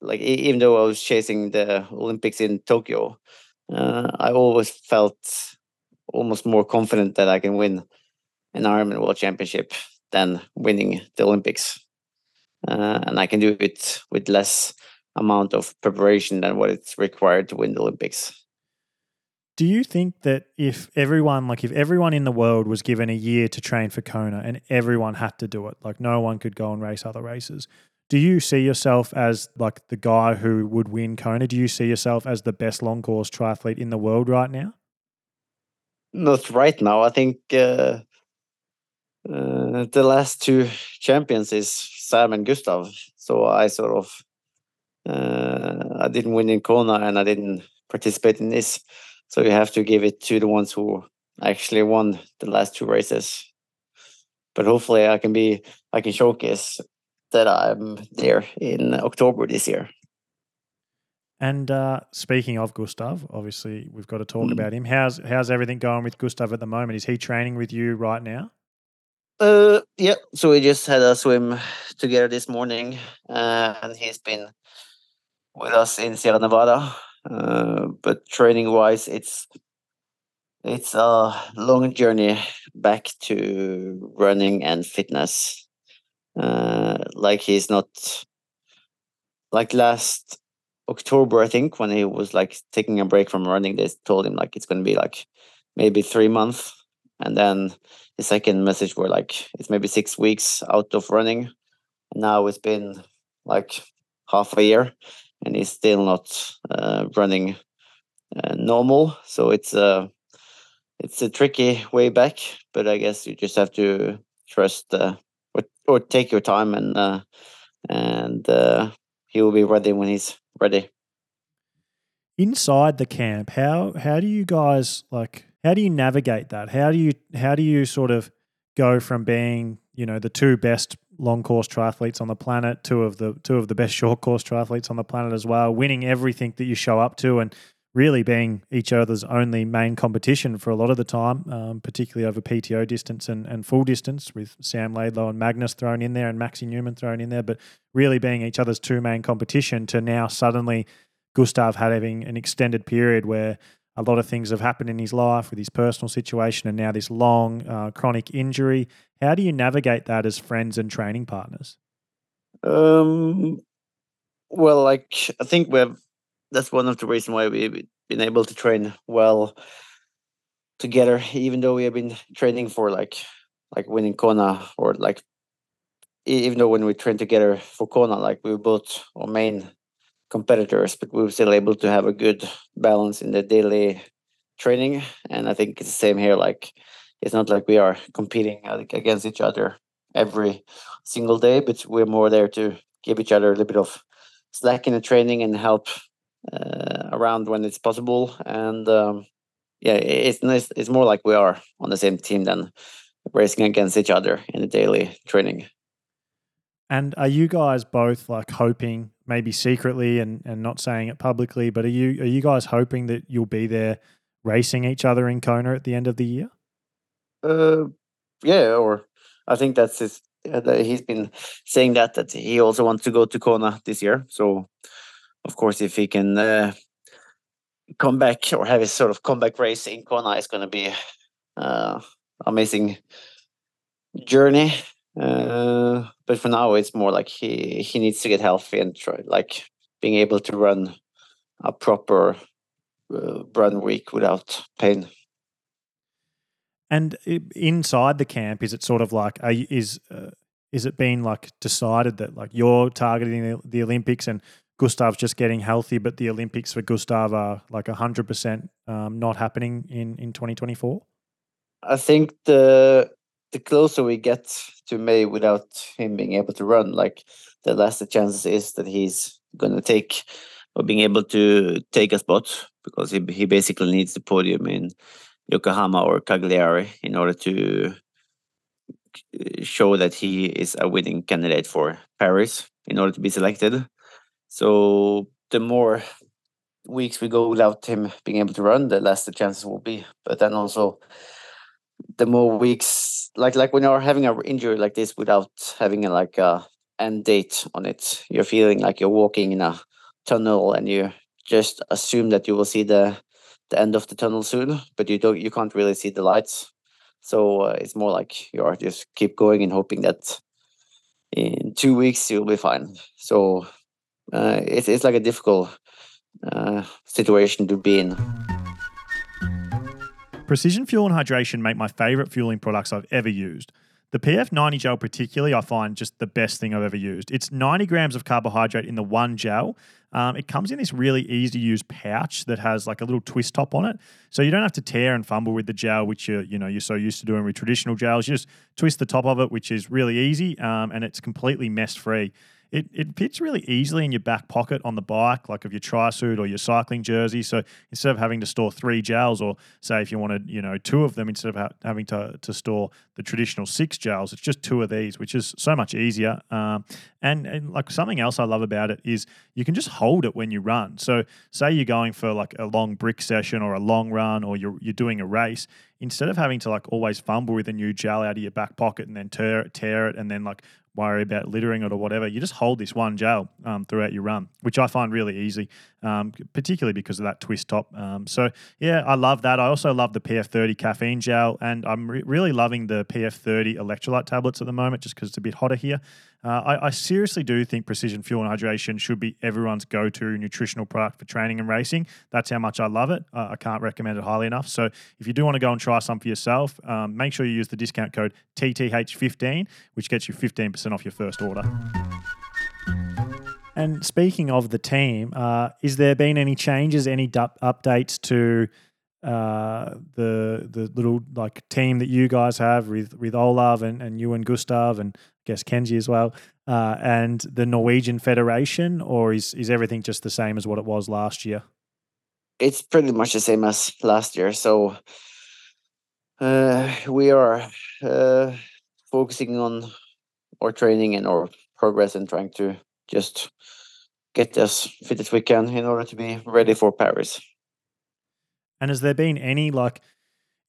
like even though I was chasing the Olympics in Tokyo, uh, I always felt almost more confident that I can win an Ironman World Championship than winning the Olympics, uh, and I can do it with less amount of preparation than what it's required to win the Olympics. Do you think that if everyone, like if everyone in the world was given a year to train for Kona and everyone had to do it, like no one could go and race other races, do you see yourself as like the guy who would win Kona? Do you see yourself as the best long course triathlete in the world right now? Not right now. I think uh, uh, the last two champions is Sam and Gustav. So I sort of uh, I didn't win in Kona and I didn't participate in this. So you have to give it to the ones who actually won the last two races. But hopefully I can be I can showcase that I'm there in October this year. And uh, speaking of Gustav, obviously we've got to talk mm. about him. How's how's everything going with Gustav at the moment? Is he training with you right now? Uh, yeah. So we just had a swim together this morning, uh, and he's been with us in Sierra Nevada. Uh, but training wise, it's it's a long journey back to running and fitness. Uh, like he's not like last October, I think, when he was like taking a break from running, they told him like it's going to be like maybe three months, and then the second message were like it's maybe six weeks out of running. Now it's been like half a year, and he's still not uh, running uh, normal. So it's a uh, it's a tricky way back, but I guess you just have to trust uh, or take your time and and he will be ready when he's ready. Inside the camp, how how do you guys like? How do you navigate that? How do you how do you sort of go from being you know the two best long course triathletes on the planet, two of the two of the best short course triathletes on the planet as well, winning everything that you show up to, and really being each other's only main competition for a lot of the time, um, particularly over PTO distance and, and full distance with Sam Laidlow and Magnus thrown in there and Maxi Neumann thrown in there, but really being each other's two main competition to now suddenly Gustav having an extended period where a lot of things have happened in his life with his personal situation and now this long uh, chronic injury. How do you navigate that as friends and training partners? Um, well, like I think we've that's one of the reasons why we've been able to train well together, even though we have been training for like like winning Kona or like even though when we train together for Kona, like we were both our main competitors, but we were still able to have a good balance in the daily training. And I think it's the same here. Like it's not like we are competing against each other every single day, but we're more there to give each other a little bit of slack in the training and help uh, around when it's possible. And um, yeah, it's nice. It's more like we are on the same team than racing against each other in the daily training. And are you guys both like hoping, maybe secretly and, and not saying it publicly, but are you are you guys hoping that you'll be there racing each other in Kona at the end of the year? Uh, yeah, or I think that's his. Uh, he's been saying that that he also wants to go to Kona this year. So of course, if he can uh, come back or have his sort of comeback race in Kona, it's going to be uh, amazing journey. Uh, but for now, it's more like he he needs to get healthy and try like being able to run a proper uh, run week without pain. And inside the camp, is it sort of like you, is uh, is it being like decided that like you're targeting the, the Olympics and Gustav's just getting healthy, but the Olympics for Gustav are like 100% um, not happening in, in 2024? I think the the closer we get to May without him being able to run, like the less the chances is that he's going to take or being able to take a spot because he he basically needs the podium in Yokohama or Cagliari in order to uh, show that he is a winning candidate for Paris in order to be selected. So the more weeks we go without him being able to run, the less the chances will be. But then also, the more weeks, like like when you're having an injury like this without having a, like a end date on it, you're feeling like you're walking in a tunnel and you just assume that you will see the the end of the tunnel soon, but you don't you can't really see the lights. So uh, it's more like you are just keep going and hoping that in two weeks you'll be fine. So uh, it's it's like a difficult uh, situation to be in. Precision Fuel and Hydration make my favorite fueling products I've ever used. The PF90 gel, particularly, I find just the best thing I've ever used. It's 90 grams of carbohydrate in the one gel. Um, it comes in this really easy to use pouch that has like a little twist top on it, so you don't have to tear and fumble with the gel, which you're, you know you're so used to doing with traditional gels. You just twist the top of it, which is really easy, um, and it's completely mess free it, it fits really easily in your back pocket on the bike, like of your tri suit or your cycling jersey. So instead of having to store three gels, or say if you wanted, you know, two of them instead of ha- having to, to store the traditional six gels, it's just two of these, which is so much easier. Um, and, and like something else I love about it is you can just hold it when you run. So say you're going for like a long brick session or a long run, or you're you're doing a race. Instead of having to like always fumble with a new gel out of your back pocket and then tear tear it, and then like worry about littering it or whatever. You just hold this one gel um, throughout your run, which I find really easy, um, particularly because of that twist top. Um, so yeah, I love that. I also love the PF30 caffeine gel, and I'm re- really loving the PF30 electrolyte tablets at the moment, just because it's a bit hotter here. Uh, I, I, seriously do think Precision Fuel and Hydration should be everyone's go to nutritional product for training and racing. That's how much I love it. Uh, I can't recommend it highly enough. So if you do want to go and try some for yourself, um, make sure you use the discount code TTH15, which gets you 15% off your first order. And speaking of the team, uh, is there been any changes, any du- updates to uh, the the little like team that you guys have with with Olav and, and you and Gustav and guess Kenji as well, uh, and the Norwegian Federation, or is is everything just the same as what it was last year? It's pretty much the same as last year. So uh, we are uh, focusing on our training and our progress and trying to just get as fit as we can in order to be ready for Paris. And has there been any like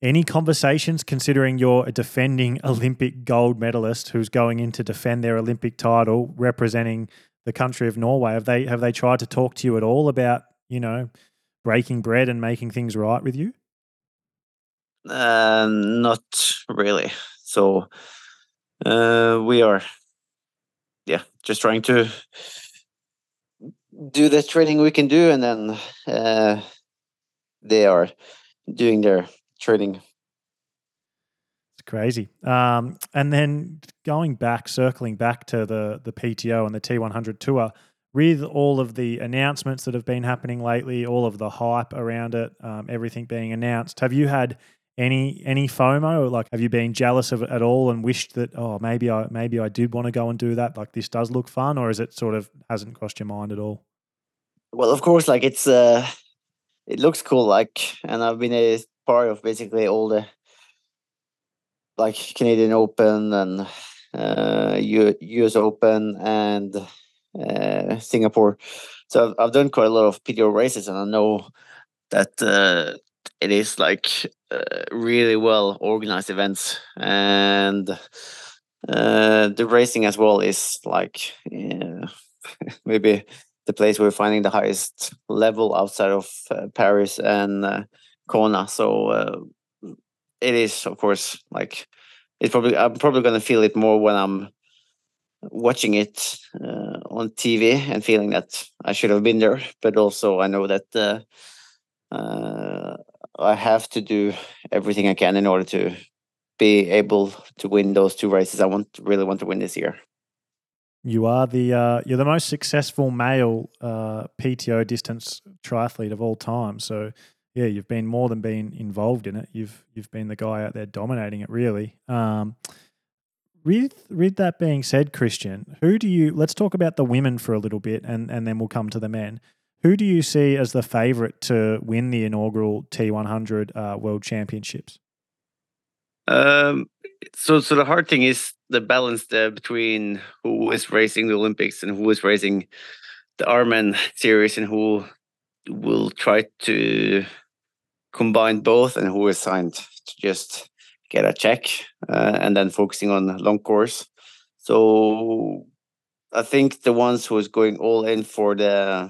any conversations considering you're a defending Olympic gold medalist who's going in to defend their Olympic title representing the country of Norway? Have they have they tried to talk to you at all about, you know, breaking bread and making things right with you? Uh, not really. So uh, we are, yeah, just trying to do the training we can do, and then uh, they are doing their training. It's crazy. Um, and then going back, circling back to the the PTO and the T100 tour, with all of the announcements that have been happening lately, all of the hype around it, um, everything being announced, have you had any any FOMO? Like, have you been jealous of it at all and wished that oh maybe I maybe I did want to go and do that? Like, this does look fun, or is it sort of hasn't crossed your mind at all? Well, of course, like it's uh, it looks cool, like, and I've been a part of basically all the like Canadian Open and uh, US Open and uh, Singapore. So I've, done quite a lot of PTO races, and I know that uh, it is like uh, really well organized events, and uh, the racing as well is like yeah, maybe the place we're finding the highest level outside of uh, Paris and uh, Kona. So uh, it is, of course, like it's probably I'm probably going to feel it more when I'm watching it uh, on TV and feeling that I should have been there. But also, I know that uh, uh, I have to do everything I can in order to be able to win those two races. I want really want to win this year. You are the uh, you're the most successful male uh, PTO distance triathlete of all time. So yeah, you've been more than being involved in it. You've you've been the guy out there dominating it. Really. Um, with with that being said, Kristian, who do you? Let's talk about the women for a little bit, and and then we'll come to the men. Who do you see as the favourite to win the inaugural T100 uh, World Championships? Um, so, so the hard thing is the balance there between who is racing the Olympics and who is racing the Ironman series and who will try to combine both and who is signed to just get a check uh, and then focusing on long course. So I think the ones who is going all in for the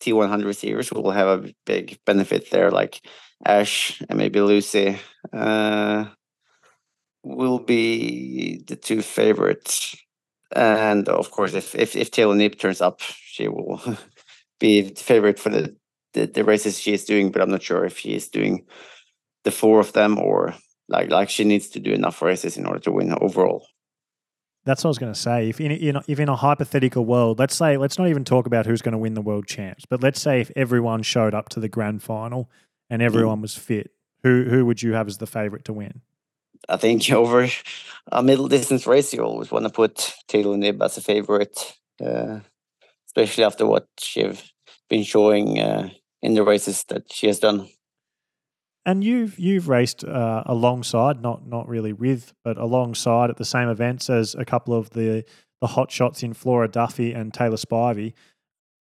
T100 series will have a big benefit there, like Ash and maybe Lucy uh, will be the two favorites. And of course, if if, if Taylor Knibb turns up, she will be the favorite for the, the, the races she is doing. But I'm not sure if she is doing the four of them or like like she needs to do enough races in order to win overall. That's what I was going to say. If in, in if in a hypothetical world, let's say let's not even talk about who's going to win the world champs, but let's say if everyone showed up to the grand final and everyone mm. was fit, who who would you have as the favorite to win? I think over a middle distance race, you always want to put Taylor Knibb as a favorite, uh, especially after what she's been showing uh, in the races that she has done. And you've you've raced uh, alongside, not not really with, but alongside at the same events as a couple of the the hot shots in Flora Duffy and Taylor Spivey.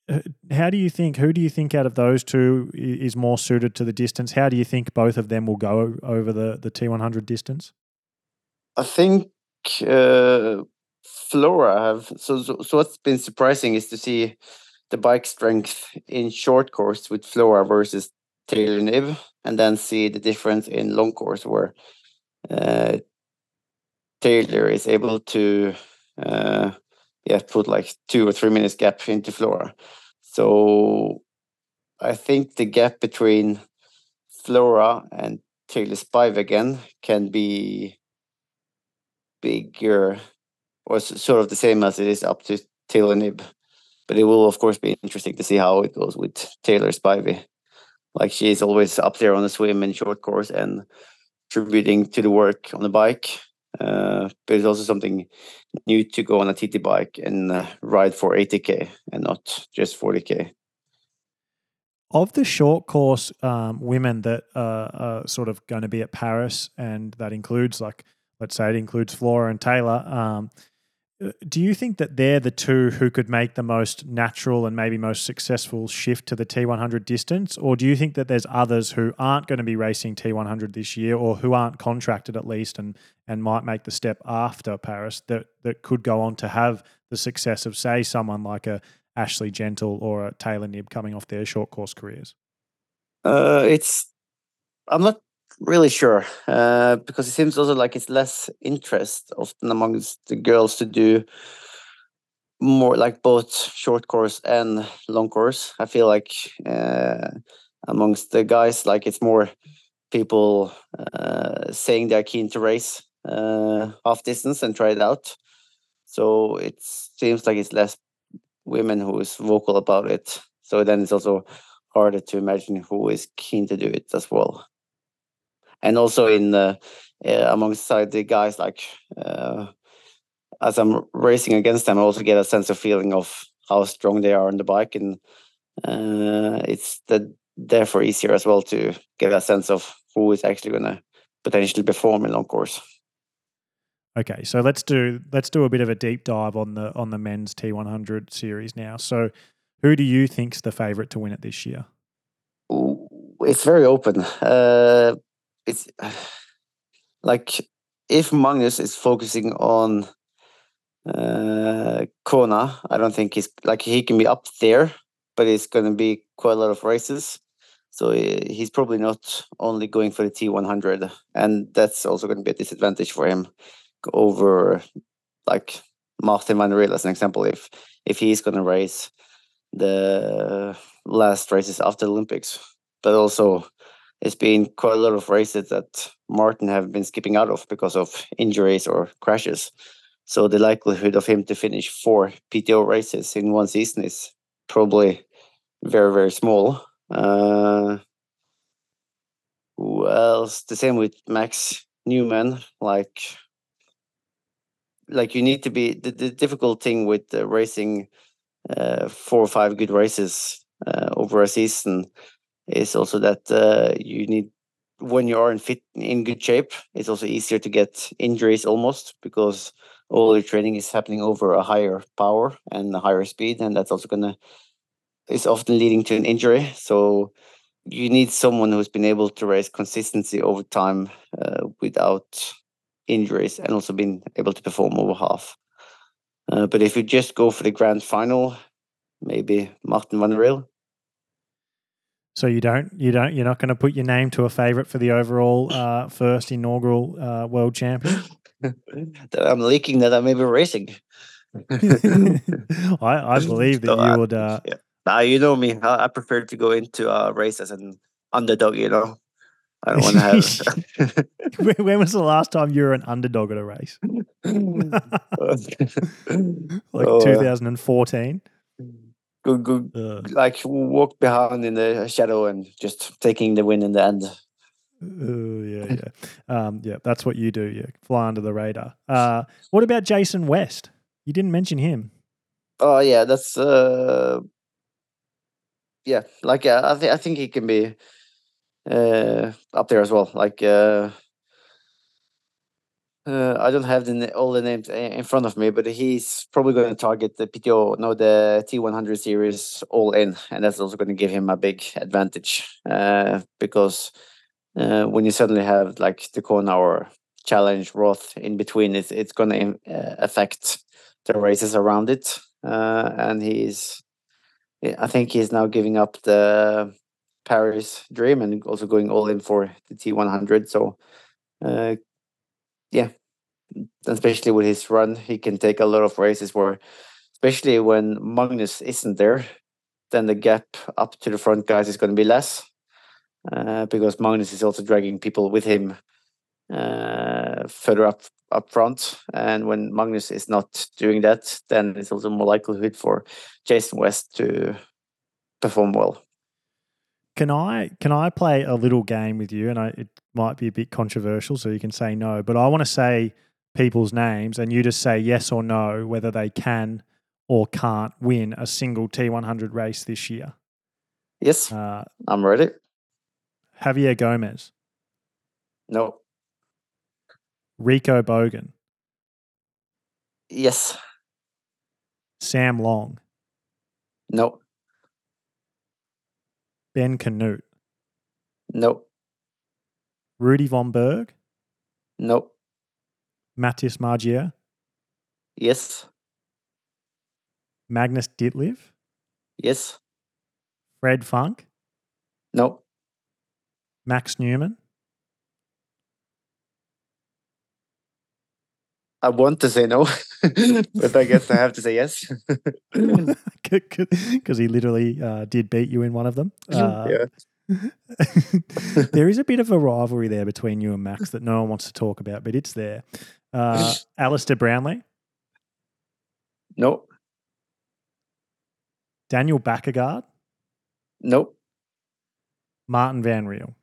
Uh, how do you think? Who do you think out of those two is more suited to the distance? How do you think both of them will go over the the T one hundred distance? I think uh, Flora have so, so so. What's been surprising is to see the bike strength in short course with Flora versus Taylor Knibb, and then see the difference in long course where uh, Taylor is able to uh, yeah put like two or three minutes gap into Flora. So I think the gap between Flora and Taylor Spivey again can be bigger or sort of the same as it is up to Taylor Knibb. But it will of course be interesting to see how it goes with Taylor Spivey like she's always up there on the swim and short course and contributing to the work on the bike. Uh, but it's also something new to go on a TT bike and uh, ride for 80k and not just 40k. Of the short course um, women that are sort of going to be at Paris, and that includes like, let's say it includes Flora and Taylor. Um, uh, do you think that they're the two who could make the most natural and maybe most successful shift to the T100 distance? Or do you think that there's others who aren't going to be racing T100 this year or who aren't contracted at least and, and might make the step after Paris that, that could go on to have the success of, say, someone like a Ashley Gentle or a Taylor Knibb coming off their short course careers? Uh, it's I'm not really sure uh, because it seems also like it's less interest often amongst the girls to do more like both short course and long course. I feel like uh, amongst the guys, like it's more people uh, saying they're keen to race uh, half distance and try it out. So it seems like it's less women who is vocal about it. So then it's also harder to imagine who is keen to do it as well and also in the uh, amongst the guys like uh, as I'm racing against them, I also get a sense of feeling of how strong they are on the bike, and uh, it's the, therefore easier as well to get a sense of who is actually going to potentially perform in long course. Okay, so let's do let's do a bit of a deep dive on the on the men's T100 series now. So, who do you think's the favorite to win it this year? It's very open. Uh, it's like if Magnus is focusing on uh, Kona, I don't think he's like he can be up there, but it's going to be quite a lot of races. So he's probably not only going for the T100, and that's also going to be a disadvantage for him over like Marten Van Riel as an example. If if he's going to race the last races after the Olympics, but also it's been quite a lot of races that Martin have been skipping out of because of injuries or crashes. So the likelihood of him to finish four PTO races in one season is probably very very small. Uh, who else? The same with Max Neumann. Like, like you need to be the, the difficult thing with uh, racing uh, four or five good races uh, over a season is also that uh, you need when you are in fit in good shape it's also easier to get injuries almost because all your training is happening over a higher power and a higher speed and that's also to is often leading to an injury. So you need someone who's been able to raise consistency over time uh, without injuries and also been able to perform over half. Uh, but if you just go for the grand final, maybe Martin van der. So you don't, you don't, you're not going to put your name to a favourite for the overall uh, first inaugural uh, world champion. I'm leaking that I may be racing. I, I believe that you would. Uh, yeah. You know me. I, I prefer to go into a race as an underdog. You know, I don't want to have. when was the last time you were an underdog at a race? like Oh, uh, 2014. Good, good. Uh, Like walk behind in the shadow and just taking the win in the end. uh, yeah, yeah, um, yeah. That's what you do. Yeah, fly under the radar. Uh, what about Jason West? You didn't mention him. Oh yeah, that's uh, yeah. Like uh, I think I think he can be uh up there as well. Like uh, uh I don't have the all the names in front of me, but he's probably going to target the PTO, no, the T100 series all in, and that's also going to give him a big advantage. Uh, because uh, when you suddenly have like the Kona or Challenge Roth in between, it's it's going to uh, affect the races around it. Uh, and he's, I think he's now giving up the Paris dream and also going all in for the T100. So, uh, yeah, especially with his run, he can take a lot of races where, especially when Magnus isn't there, then the gap up to the front guys is going to be less uh, because Magnus is also dragging people with him uh, further up up front. And when Magnus is not doing that, then it's also more likelihood for Jason West to perform well. Can I can I play a little game with you? And I, it might be a bit controversial, so you can say no. But I want to say people's names, and you just say yes or no whether they can or can't win a single T100 race this year. Yes, Uh, I'm ready. Javier Gomez, No. Rico Bogen, Yes. Sam Long, No. Ben Kanute, No. Rudy Von Berg, No. Mathis Margirier, Yes. Magnus Ditlev, Yes. Fred Funk, No. Max Neumann, I want to say no, but I guess I have to say yes. because he literally uh, did beat you in one of them. Uh, yeah. there is a bit of a rivalry there between you and Max that no one wants to talk about, but it's there. Uh, Alistair Brownlee, No. Daniel Bækkegård, No. Marten Van Riel.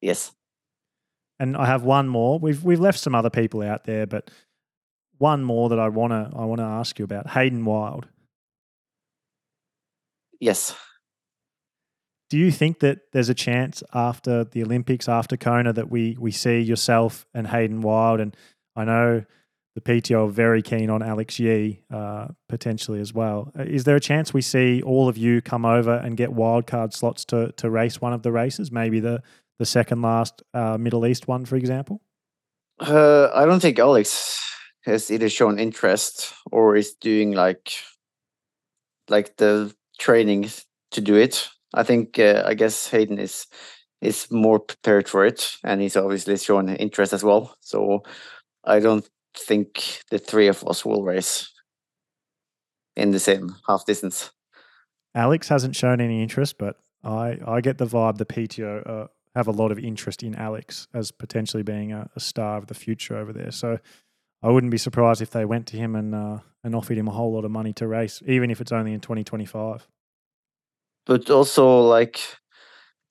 Yes. And I have one more. We've we've left some other people out there, but one more that I wanna I wanna ask you about. Hayden Wilde. Yes. Do you think that there's a chance after the Olympics, after Kona, that we we see yourself and Hayden Wilde? And I know the PTO are very keen on Alex Yee uh, potentially as well. Uh, Is there a chance we see all of you come over and get wildcard slots to to race one of the races? Maybe the the second last uh, Middle East one, for example. Uh, I don't think Alex has either shown interest or is doing like like the training to do it. I think uh, I guess Hayden is is more prepared for it, and he's obviously shown interest as well. So I don't think the three of us will race in the same half distance. Alex hasn't shown any interest, but I, I get the vibe the PTO uh, have a lot of interest in Alex as potentially being a, a star of the future over there. So I wouldn't be surprised if they went to him and uh, and offered him a whole lot of money to race, even if it's only in 2025. But also, like,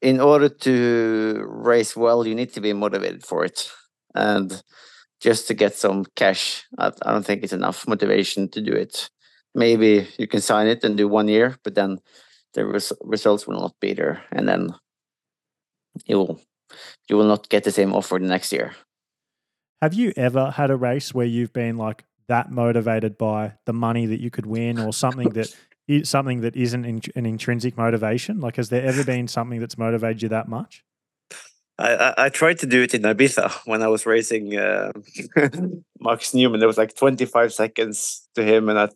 in order to race well, you need to be motivated for it, and just to get some cash, I, don't think it's enough motivation to do it. Maybe you can sign it and do one year, but then the res- results will not be there, and then you will you will not get the same offer the next year. Have you ever had a race where you've been like that motivated by the money that you could win or something that something that isn't in, an intrinsic motivation? Like, has there ever been something that's motivated you that much? I, I, I tried to do it in Ibiza when I was racing uh, Max Neumann. There was like 25 seconds to him, and I,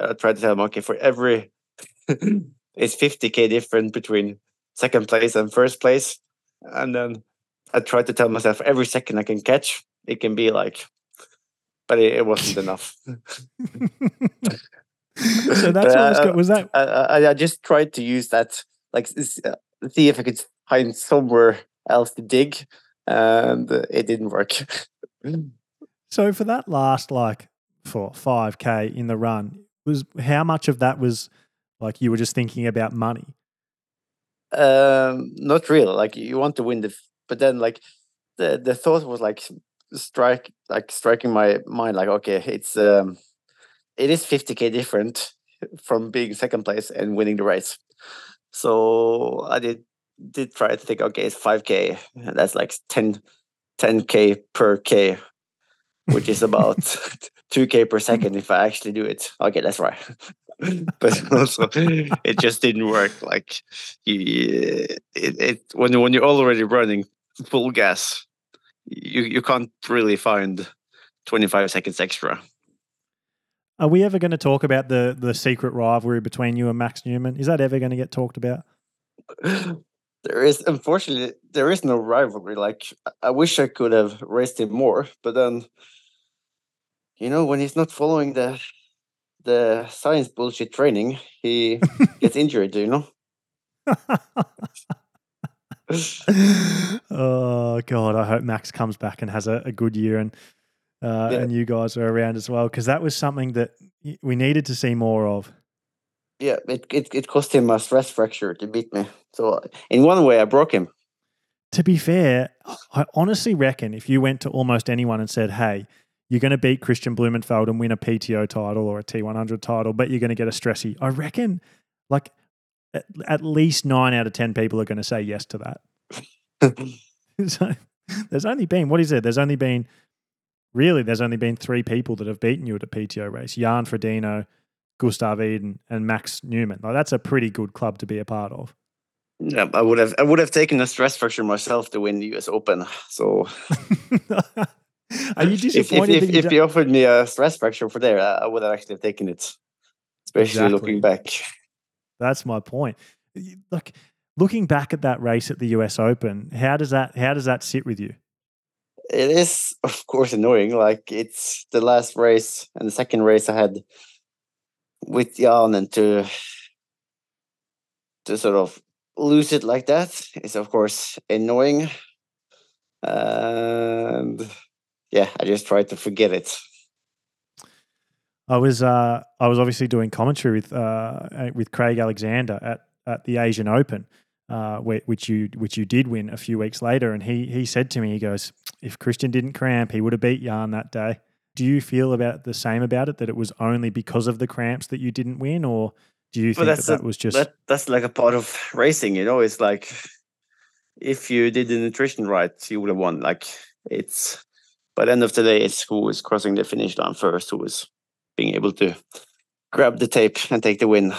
I tried to tell him, okay, for every it's 50k different between second place and first place, and then I tried to tell myself every second I can catch, it can be like, but it, it wasn't enough. so that's what was, Uh, was that I, I, I just tried to use that, like, uh, see if I could find somewhere else to dig, and it didn't work. So for that last like for five k in the run, was how much of that was like you were just thinking about money? Um, not real. Like you want to win the, but then like the the thought was like strike, like striking my mind. Like okay, it's um, it is fifty k different from being second place and winning the race. So I did did try to think. Okay, it's five k. and That's like 10 10 k per k which is about 2k per second if I actually do it. Okay, that's right. but also, it just didn't work. Like, you, it, it when when you're already running full gas, you you can't really find 25 seconds extra. Are we ever going to talk about the the secret rivalry between you and Max Neumann? Is that ever going to get talked about? There is unfortunately there is no rivalry. Like I- I wish I could have raced him more, but then you know when he's not following the the science bullshit training, he gets injured. Do you know. oh god, I hope Max comes back and has a, a good year and uh, Yeah. and you guys are around as well because that was something that we needed to see more of. Yeah, it, it it cost him a stress fracture to beat me. So in one way, I broke him. To be fair, I honestly reckon if you went to almost anyone and said, "Hey, you're going to beat Kristian Blummenfelt and win a PTO title or a T100 title, but you're going to get a stressy," I reckon, like at, at least nine out of ten people are going to say yes to that. so there's only been what is it? There's only been really there's only been three people that have beaten you at a PTO race: Jan Frodeno, Gustav Iden, and Max Neumann. Like that's a pretty good club to be a part of. Yeah, I would have I would have taken a stress fracture myself to win the US Open. So Are you if if, disappointed if, you if don't- you offered me a stress fracture for there, I I would have actually taken it. Especially Exactly. looking back. That's my point. Look, looking back at that race at the US Open, how does that how does that sit with you? It is of course annoying. Like it's the last race and the second race I had with Jan and to to sort of lose it like that is of course annoying. And yeah, I just tried to forget it. I was uh, I was obviously doing commentary with uh, with Craig Alexander at, at the Asian Open, uh, whi- which you which you did win a few weeks later, and he he said to me, he goes, if Kristian didn't cramp, he would have beat Jan that day. Do you feel about the same about it that it was only because of the cramps that you didn't win, or do you Well, think that that a- was just that that's like a part of racing, you know. It's like if you did the nutrition right, you would have won. Like it's by the end of the day, it's who is crossing the finish line first, who is being able to grab the tape and take the win.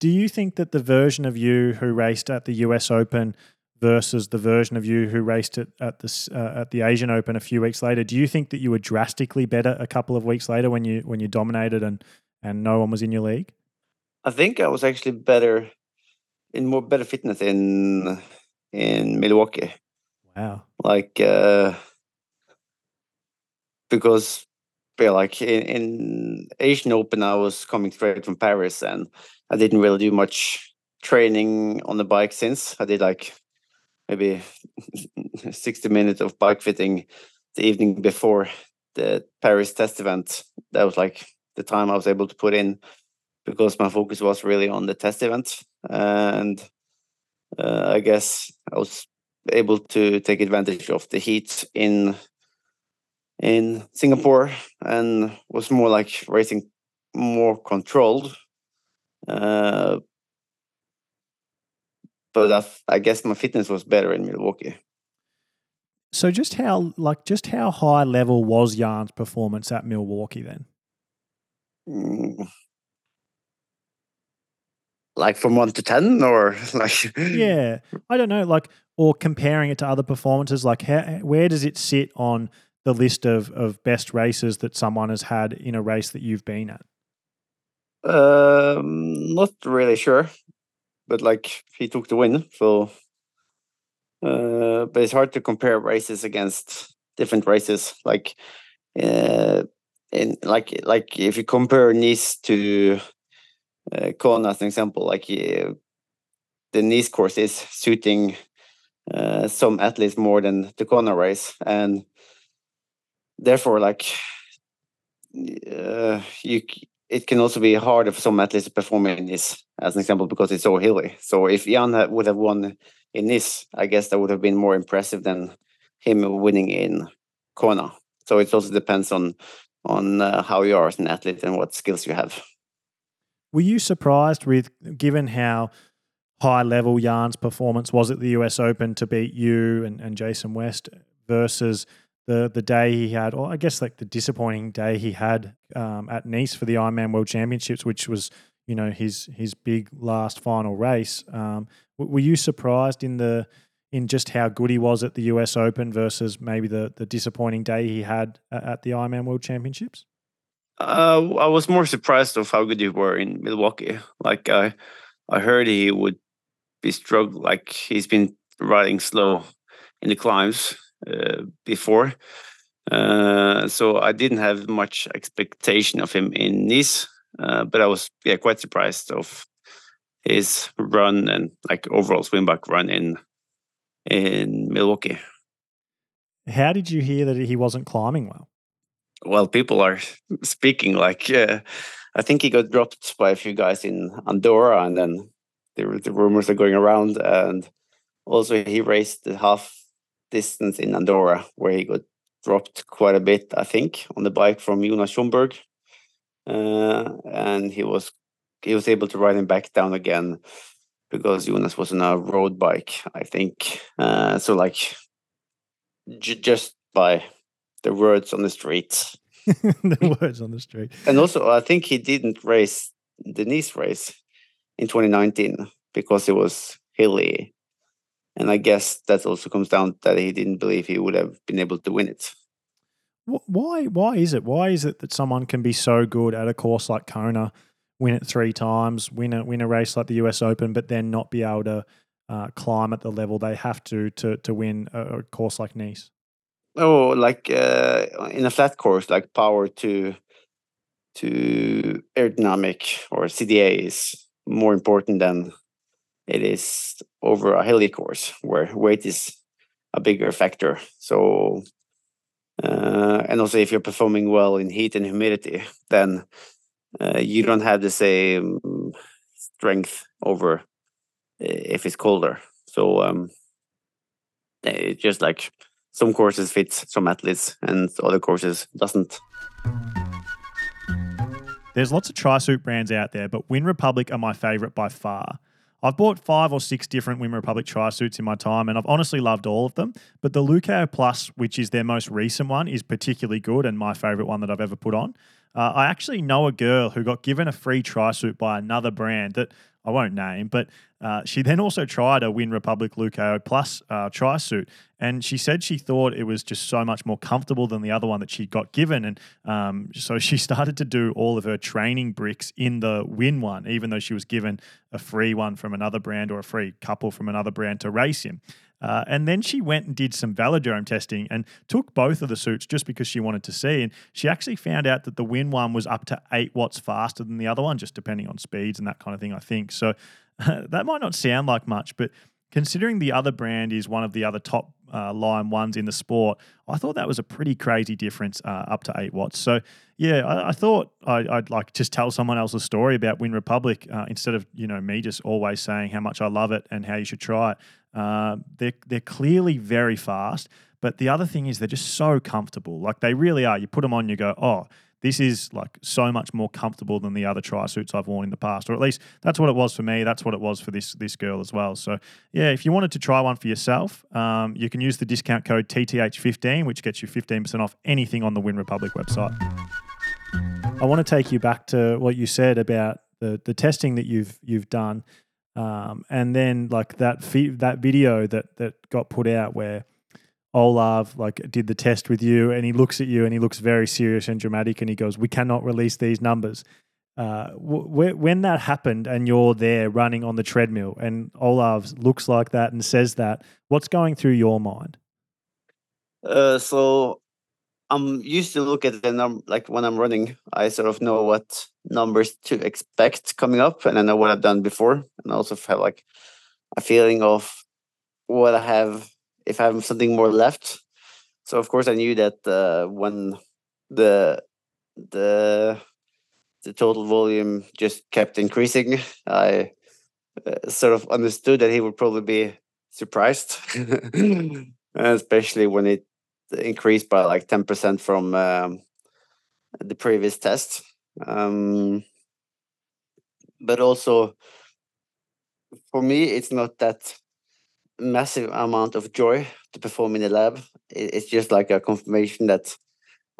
Do you think that the version of you who raced at the US Open versus the version of you who raced it at the uh, at the Asian Open a few weeks later, do you think that you were drastically better a couple of weeks later when you when you dominated and and no one was in your league? I think I was actually better in more better fitness in in Milwaukee. Wow. like uh because yeah, like in, in Asian Open I was coming straight from Paris and I didn't really do much training on the bike since. I did like maybe 60 minutes of bike fitting the evening before the Paris test event. That was like the time I was able to put in because my focus was really on the test event and uh, I guess I was able to take advantage of the heat in in Singapore and was more like racing more controlled. Uh, but I, I guess my fitness was better in Milwaukee. So just how like just how high level was Jan's performance at Milwaukee then? Mm. like from one to ten, or like yeah, I don't know, like or comparing it to other performances, like how, where does it sit on the list of of best races that someone has had in a race that you've been at? Um, not really sure, but like he took the win, so. Uh, but it's hard to compare races against different races. Like, uh, in like like if you compare Nice to uh, Kona as an example, like uh, the Nice course is suiting uh, some athletes more than the Kona race, and therefore, like uh, you, it can also be harder for some athletes to perform in this, as an example, because it's so hilly. So if Jan would have won in this, I guess that would have been more impressive than him winning in Kona. So it also depends on on uh, how you are as an athlete and what skills you have. Were you surprised with, given how high level Jan's performance was at the US Open to beat you and, and Jason West versus the the day he had, or I guess like the disappointing day he had um, at Nice for the Ironman World Championships, which was you know his his big last final race. Um, were you surprised in the in just how good he was at the US Open versus maybe the the disappointing day he had at the Ironman World Championships? Uh, I was more surprised of how good you were in Milwaukee. Like I, I heard he would be struggling. Like he's been riding slow in the climbs before, uh, so I didn't have much expectation of him in Nice. Uh, but I was yeah quite surprised of his run and like overall swim back run in in Milwaukee. How did you hear that he wasn't climbing well? well, people are speaking like uh, I think he got dropped by a few guys in Andorra, and then the, the rumors are going around. And also, he raced the half distance in Andorra, where he got dropped quite a bit, I think, on the bike from Jonas Schomburg, uh, and he was he was able to ride him back down again because Jonas was on a road bike, I think. Uh, so, like, j- just by the words on the street. the words on the street. And also, I think he didn't race the Nice race in 2019 because it was hilly. And I guess that also comes down that he didn't believe he would have been able to win it. Why? Why is it? Why is it that someone can be so good at a course like Kona, win it three times, win a win a race like the U.S. Open, but then not be able to uh, climb at the level they have to to to win a, a course like Nice? oh like uh, in a flat course like power to to aerodynamic or cda is more important than it is over a hilly course where weight is a bigger factor so uh, and also if you're performing well in heat and humidity then uh, you don't have the same strength over if it's colder so um, it's just like some courses fit some athletes and other courses doesn't. There's lots of tri suit brands out there, but Wyn Republic are my favorite by far. I've bought five or six different Wyn Republic tri suits in my time, and I've honestly loved all of them. But the Lucao Plus, which is their most recent one, is particularly good and my favorite one that I've ever put on. Uh, I actually know a girl who got given a free tri suit by another brand that I won't name, but uh, she then also tried a Wyn Republic Lucao Plus uh, tri suit, and she said she thought it was just so much more comfortable than the other one that she got given, and um, so she started to do all of her training bricks in the Wyn one, even though she was given a free one from another brand or a free couple from another brand to race in. Uh, and then she went and did some velodrome testing and took both of the suits just because she wanted to see. And she actually found out that the Wyn one was up to eight watts faster than the other one, just depending on speeds and that kind of thing, I think. So uh, that might not sound like much, but considering the other brand is one of the other top uh, line ones in the sport, I thought that was a pretty crazy difference uh, up to eight watts. So yeah, I, I thought I, would like just tell someone else's story about Wyn Republic uh, instead of you know me just always saying how much I love it and how you should try it. Uh, they're they're clearly very fast, but the other thing is they're just so comfortable. Like they really are. You put them on, you go, oh, this is like so much more comfortable than the other tri suits I've worn in the past, or at least that's what it was for me. That's what it was for this this girl as well. So yeah, if you wanted to try one for yourself, um, you can use the discount code TTH15, which gets you 15% off anything on the Wyn Republic website. I want to take you back to what you said about the the testing that you've you've done, um, and then like that that video that that got put out where Olav like did the test with you, and he looks at you and he looks very serious and dramatic, and he goes, "We cannot release these numbers." Uh, w- when that happened, and you're there running on the treadmill, and Olav looks like that and says that, what's going through your mind? Uh, so I'm used to look at the number like when I'm running, I sort of know what numbers to expect coming up, and I know what I've done before, and I also have like a feeling of what I have if I have something more left. So of course I knew that uh, when the the the total volume just kept increasing, I uh, sort of understood that he would probably be surprised, especially when it increased by like ten percent from um, the previous test. Um, but also, for me, it's not that massive amount of joy to perform in the lab. It's just like a confirmation that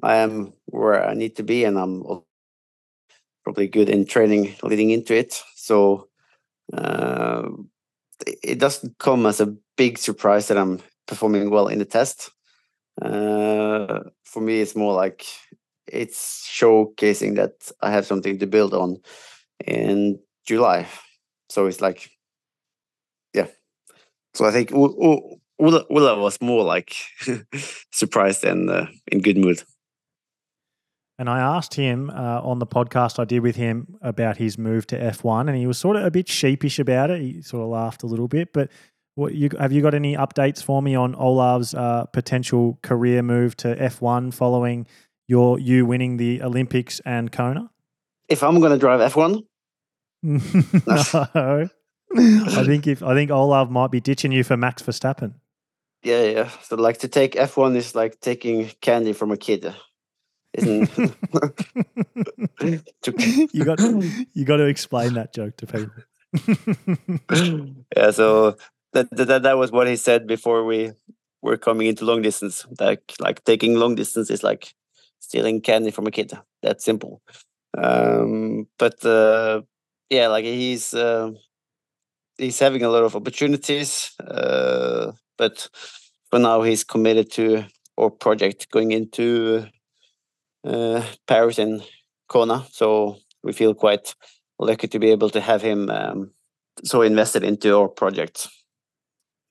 I am where I need to be, and I'm probably good in training leading into it. So uh, it doesn't come as a big surprise that I'm performing well in the test. Uh, for me, it's more like it's showcasing that I have something to build on in July. So it's like yeah. so I think Olav, was more like surprised and uh, in good mood. And I asked him uh, on the podcast I did with him about his move to F1, and he was sort of a bit sheepish about it. He sort of laughed a little bit. But what you, have you got any updates for me on Olav's uh, potential career move to F1 following your you winning the Olympics and Kona? If I'm going to drive F1, no. I think if I think Olav might be ditching you for Max Verstappen. Yeah, yeah. So like to take F one is like taking candy from a kid. Isn't you got you got to explain that joke to people. yeah, so that, that that was what he said before we were coming into long distance. Like like taking long distance is like stealing candy from a kid. That's simple. Um, but uh, yeah, like he's uh, he's having a lot of opportunities, uh, but for now he's committed to our project going into uh, Paris and Kona. So we feel quite lucky to be able to have him um, so invested into our project.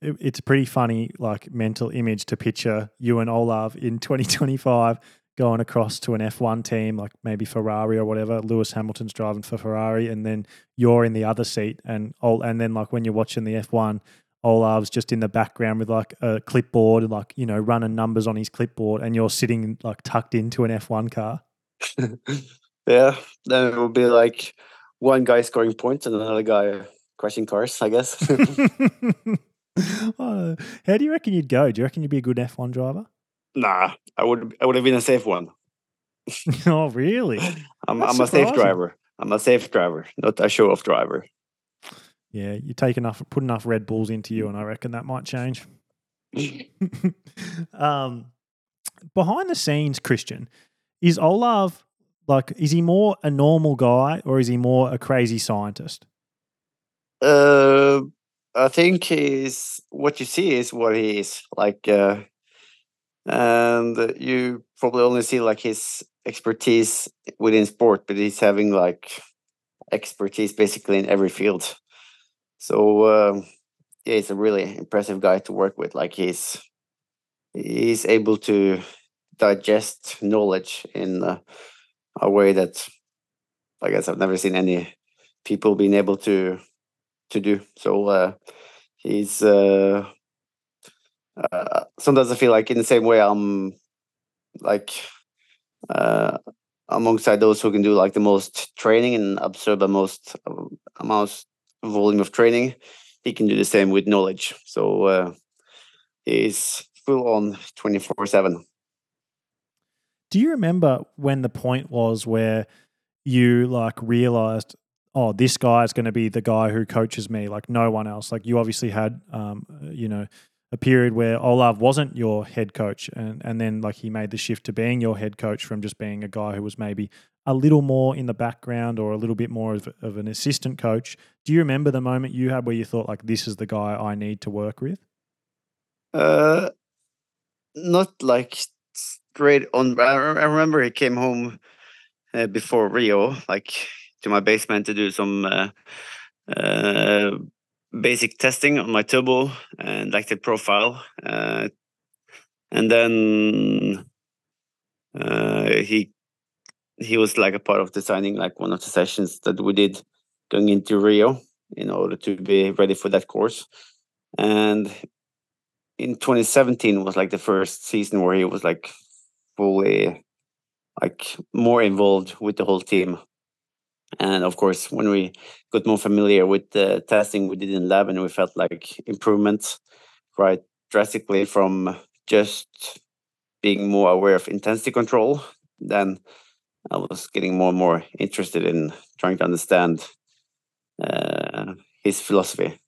It's a pretty funny, like mental image to picture you and Olav in 2025 going across to an F1 team, like maybe Ferrari or whatever. Lewis Hamilton's driving for Ferrari, and then you're in the other seat, and and then like when you're watching the F1, Olav's just in the background with like a clipboard, like you know running numbers on his clipboard, and you're sitting like tucked into an F1 car. yeah, then it will be like one guy scoring points and another guy crashing cars, I guess. how do you reckon you'd go? Do you reckon you'd be a good F1 driver? Nah, I would I would have been a safe one. oh, really? I'm, I'm a safe driver. I'm a safe driver, not a show off driver. Yeah, you take enough, put enough Red Bulls into you, and I reckon that might change. um, behind the scenes, Kristian, is Olav like? Is he more a normal guy, or is he more a crazy scientist? Uh, I think he's what you see is what he is. Like, uh, and you probably only see like his expertise within sport, but he's having like expertise basically in every field. So um, yeah, he's a really impressive guy to work with. Like he's he's able to digest knowledge in uh, a way that I guess I've never seen any people being able to to do. So uh, he's uh, uh, sometimes I feel like in the same way I'm like uh, alongside those who can do like the most training and absorb the most uh, most volume of training, he can do the same with knowledge. So uh, he's full on twenty four seven. Do you remember when the point was where you like realized, oh, this guy is going to be the guy who coaches me, like no one else? Like you obviously had, um, you know, a period where Olav wasn't your head coach, and and then like he made the shift to being your head coach from just being a guy who was maybe a little more in the background or a little bit more of, of an assistant coach. Do you remember the moment you had where you thought like this is the guy I need to work with? Uh, not like straight on. I remember he came home uh, before Rio, like to my basement to do some uh, uh, basic testing on my turbo and lactate profile. Uh, and then he he was like a part of designing like one of the sessions that we did going into Rio in order to be ready for that course. And in 2017 was like the first season where he was like fully like more involved with the whole team. And of course, when we got more familiar with the testing we did in lab, and we felt like improvements quite drastically from just being more aware of intensity control, then I was getting more and more interested in trying to understand uh, his philosophy.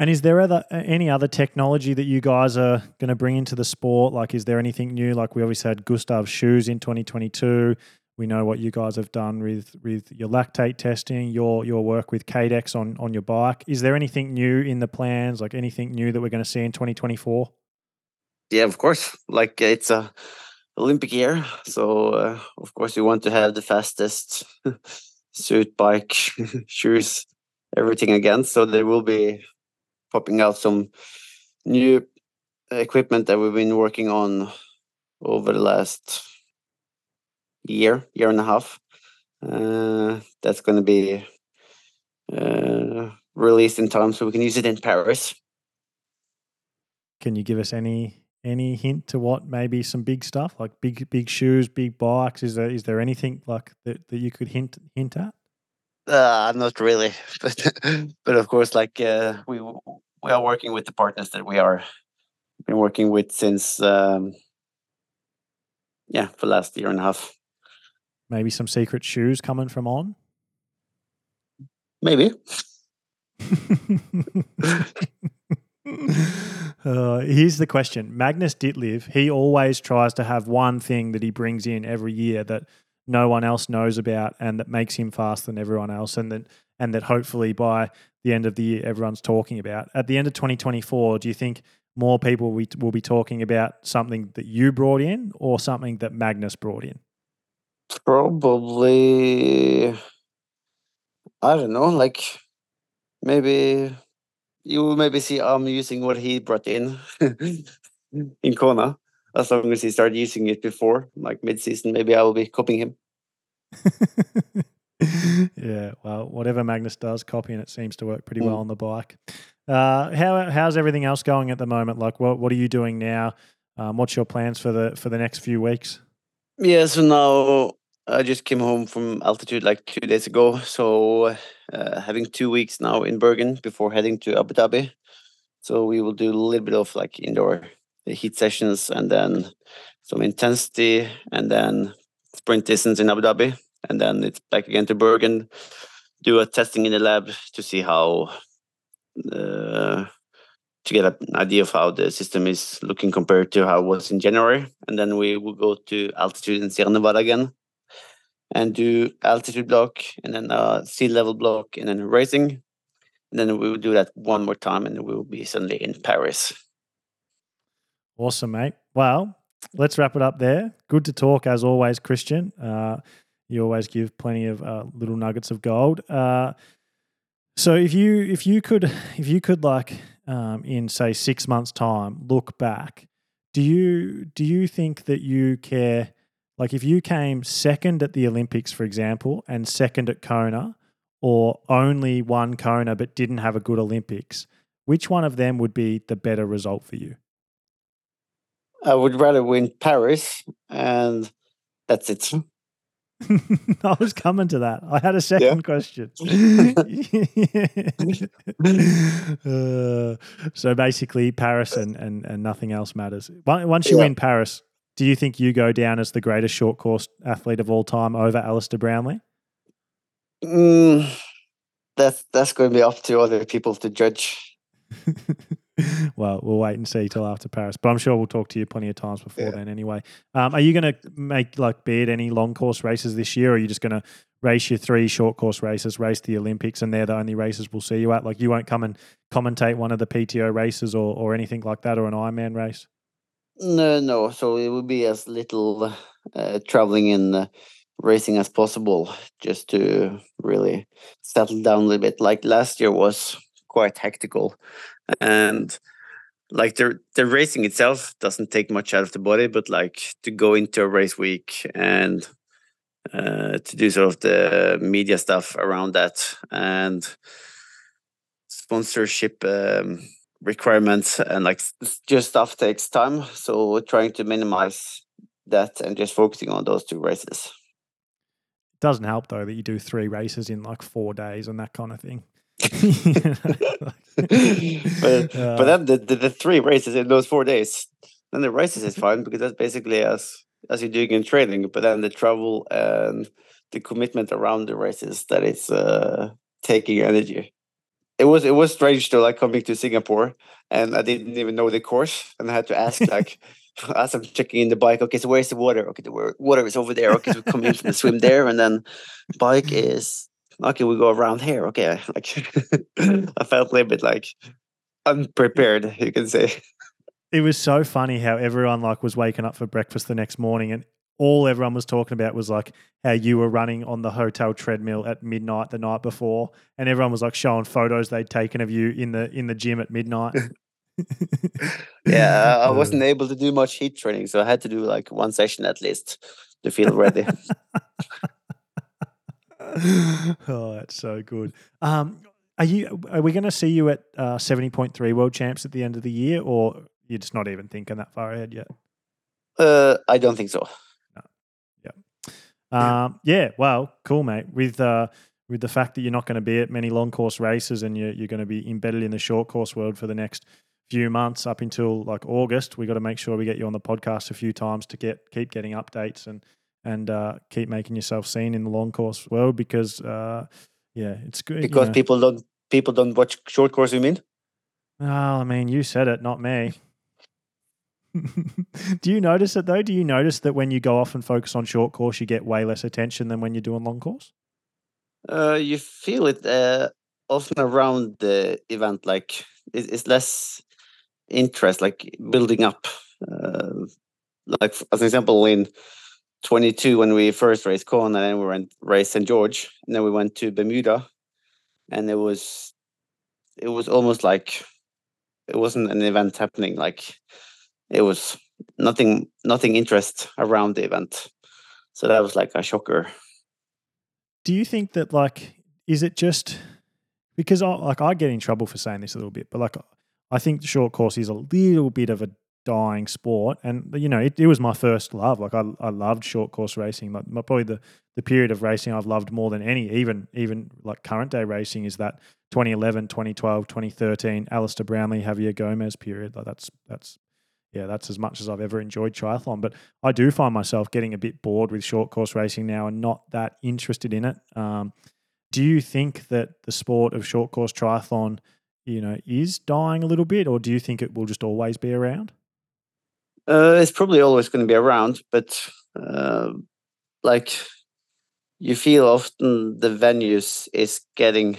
And is there other, any other technology that you guys are going to bring into the sport? Like, is there anything new? Like, we obviously had Gustav shoes in 2022. We know what you guys have done with with your lactate testing, your your work with Cadex on on your bike. Is there anything new in the plans? Like anything new that we're going to see in 2024? Yeah, of course. Like it's a Olympic year, so uh, of course we want to have the fastest suit, bike, shoes, everything again. So there will be popping out some new equipment that we've been working on over the last year, year and a half. Uh, that's going to be uh, released in time so we can use it in Paris. Can you give us any any hint to what maybe some big stuff like big big shoes, big bikes? Is there is there anything like that, that you could hint hint at? Uh, not really, but but of course, like uh, we we are working with the partners that we are been working with since um, yeah for last year and a half. Maybe some secret shoes coming from on. Maybe. uh, here's the question Magnus Ditlev, he always tries to have one thing that he brings in every year that no one else knows about and that makes him faster than everyone else and that and that hopefully by the end of the year everyone's talking about. At the end of 2024, do you think more people will be talking about something that you brought in or something that Magnus brought in? Probably I don't know, like maybe you will maybe see I'm using what he brought in in Kona. As long as he started using it before, like mid season, maybe I will be copying him. yeah, well, whatever Magnus does, copying it seems to work pretty well mm. on the bike. Uh, how how's everything else going at the moment? Like, what what are you doing now? Um, what's your plans for the for the next few weeks? Yeah, so now I just came home from altitude like two days ago. So uh, having two weeks now in Bergen before heading to Abu Dhabi. So we will do a little bit of like indoor heat sessions and then some intensity and then sprint distance in Abu Dhabi. And then it's back again to Bergen, do a testing in the lab to see how uh, to get an idea of how the system is looking compared to how it was in January. And then we will go to altitude in Sierra Nevada again and do altitude block and then a sea level block and then racing. And then we will do that one more time and we will be suddenly in Paris. Awesome, mate. Well, let's wrap it up there. Good to talk as always, Kristian. Uh, you always give plenty of uh, little nuggets of gold. Uh, so if you if you could if you could like um, in say six months time look back, do you do you think that you care like if you came second at the Olympics, for example, and second at Kona, or only one Kona but didn't have a good Olympics, which one of them would be the better result for you? I would rather win Paris, and that's it. I was coming to that. I had a second yeah. question. uh, so basically, Paris and, and, and nothing else matters. Once you yeah. win Paris, do you think you go down as the greatest short course athlete of all time over Alistair Brownlee? Mm, that's that's going to be up to other people to judge. well, we'll wait and see till after Paris, but I'm sure we'll talk to you plenty of times before Yeah. then. Anyway, um, are you going to make like be at any long course races this year, or are you just going to race your three short course races, race the Olympics, and they're the only races we'll see you at? Like you won't come and commentate one of the PTO races or or anything like that, or an Ironman race. No, no. So it would be as little uh, traveling and uh, racing as possible, just to really settle down a little bit. Like last year was quite hectical, and like the the racing itself doesn't take much out of the body, but like to go into a race week and uh, to do sort of the media stuff around that and sponsorship um, requirements and like just stuff takes time. So we're trying to minimize that and just focusing on those two races. doesn't help though that you do three races in like four days and that kind of thing. but Uh, but then the, the, the three races in those four days, then the races is fine because that's basically as as you're doing in training. But then the travel and the commitment around the races that it's uh, taking energy. It was it was strange to like coming to Singapore and I didn't even know the course and I had to ask like as I'm checking in the bike, okay, so where's the water? Okay, the water is over there. Okay, so we come in from the swim there, and then bike is okay. We go around here. Okay, like I felt a little bit like unprepared. You can say. it was so funny how everyone like was waking up for breakfast the next morning and all everyone was talking about was like how you were running on the hotel treadmill at midnight the night before and everyone was like showing photos they'd taken of you in the in the gym at midnight Yeah, I I wasn't able to do much heat training, so I had to do like one session at least to feel ready. oh that's so good um are you are we going to see you at uh, 70.3 world champs at the end of the year or you're just not even thinking that far ahead yet uh, I don't think so. Um, yeah, well, cool, mate. With uh, with the fact that you're not going to be at many long course races and you're, you're going to be embedded in the short course world for the next few months up until like August, we got to make sure we get you on the podcast a few times to get keep getting updates and and uh, keep making yourself seen in the long course world because uh, yeah, it's good. you Because know. people don't people don't watch short course. You mean? Well, I mean, you said it, not me. Do you notice it though? Do you notice that when you go off and focus on short course, you get way less attention than when you're doing long course? Uh, you feel it uh, often around the event, like it's less interest, like building up. Uh, like as an example, in 22 when we first raced Kona, and then we went race St George, and then we went to Bermuda, and it was it was almost like it wasn't an event happening. Like it was nothing nothing interest around the event. So that was like a shocker. do you think that like is it just because I like I get in trouble for saying this a little bit, but like I think short course is a little bit of a dying sport, and you know it, it was my first love. Like I I loved short course racing. Like my, probably the the period of racing I've loved more than any, even even like current day racing, is that 2011, 2012, 2013, Alistair Brownlee, Javier Gomez period. Like that's that's yeah, that's as much as I've ever enjoyed triathlon. But I do find myself getting a bit bored with short course racing now and not that interested in it. Um, do you think that the sport of short course triathlon, you know, is dying a little bit, or do you think it will just always be around? Uh, it's probably always going to be around, but uh, like you feel often the venues is getting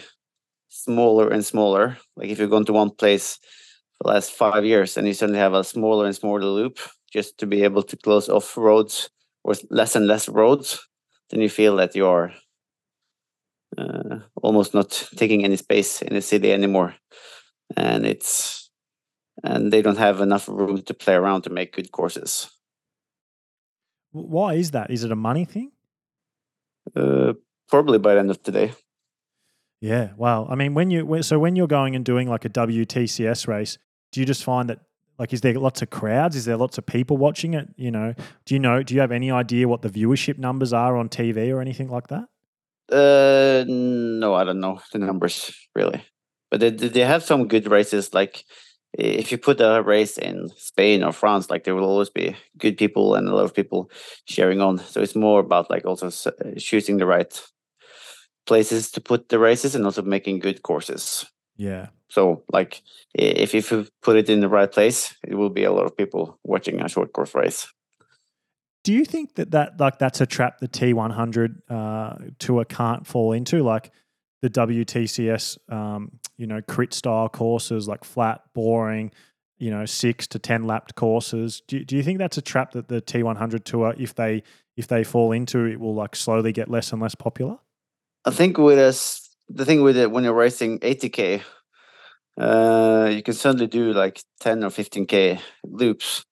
smaller and smaller. Like if you're going to one place for the last five years and you suddenly have a smaller and smaller loop just to be able to close off roads or less and less roads, then you feel that you're uh, almost not taking any space in the city anymore. And it's and they don't have enough room to play around to make good courses. Why is that? Is it a money thing? Uh, probably by the end of today. Yeah. Wow. I mean, when you so when you're going and doing like a WTCS race, do you just find that like is there lots of crowds? Is there lots of people watching it? You know, do you know? Do you have any idea what the viewership numbers are on TV or anything like that? Uh, no, I don't know the numbers really, but they they have some good races. Like if you put a race in Spain or France, like there will always be good people and a lot of people sharing on. So it's more about like also uh, choosing the right places to put the races and also making good courses. Yeah. So like if if you put it in the right place, it will be a lot of people watching a short course race. Do you think that that like that's a trap the T100 uh, tour can't fall into, like the WTCS, um, you know, crit style courses, like flat, boring, you know, six to ten lapped courses? Do do you think that's a trap that the T100 tour, if they if they fall into, it will like slowly get less and less popular? I think with us, the thing with it when you're racing 80k, uh, you can certainly do like 10 or 15k loops,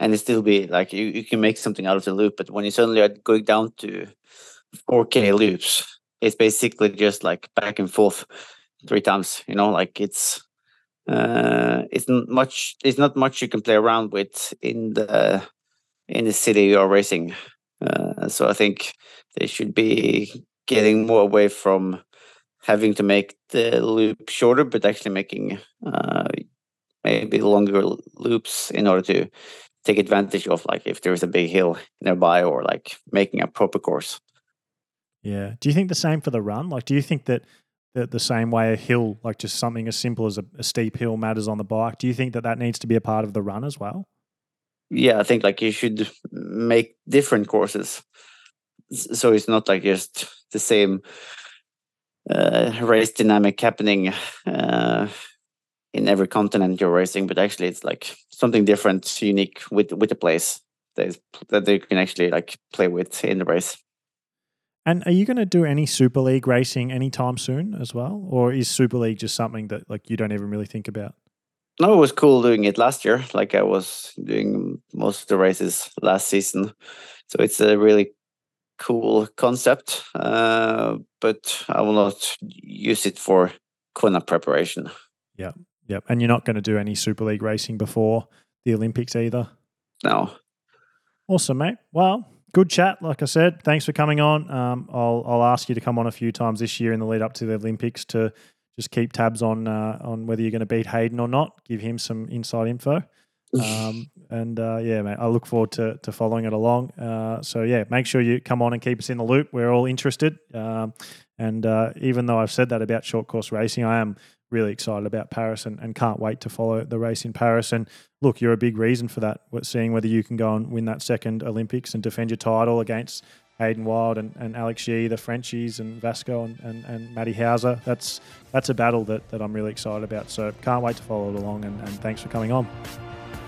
and it still be like you, you can make something out of the loop. But when you suddenly are going down to 4k loops, it's basically just like back and forth three times. You know, like it's uh, it's not much. It's not much you can play around with in the in the city you're racing. Uh, so I think they should be getting more away from having to make the loop shorter, but actually making uh, maybe longer loops in order to take advantage of like if there's a big hill nearby or like making a proper course. Yeah. Do you think the same for the run? Like, do you think that the, the same way a hill, like just something as simple as a, a steep hill, matters on the bike? Do you think that that needs to be a part of the run as well? Yeah, I think like you should make different courses so it's not like just the same race dynamic happening uh, in every continent you're racing, but actually it's like something different, unique with with the place that that they can actually like play with in the race. And are you going to do any Super League racing anytime soon as well, or is Super League just something that like you don't even really think about? No, it was cool doing it last year. Like I was doing most of the races last season, so it's a really cool concept, uh, but I will not use it for Kona preparation. Yeah, yeah, and you're not going to do any Super League racing before the Olympics either. No. Awesome, mate. Well, good chat. Like I said, thanks for coming on. Um, I'll I'll ask you to come on a few times this year in the lead up to the Olympics to just keep tabs on uh, on whether you're going to beat Hayden or not. Give him some inside info. Um, and uh, yeah, mate, I look forward to, to following it along. Uh, so yeah, make sure you come on and keep us in the loop. We're all interested. Um, and uh, even though I've said that about short course racing, I am really excited about Paris and, and can't wait to follow the race in Paris. And look, you're a big reason for that. Seeing whether you can go and win that second Olympics and defend your title against Hayden Wilde and, and Alex Yee, the Frenchies, and Vasco and, and, and Matty Hauser. That's that's a battle that, that I'm really excited about. So can't wait to follow it along. And, and thanks for coming on.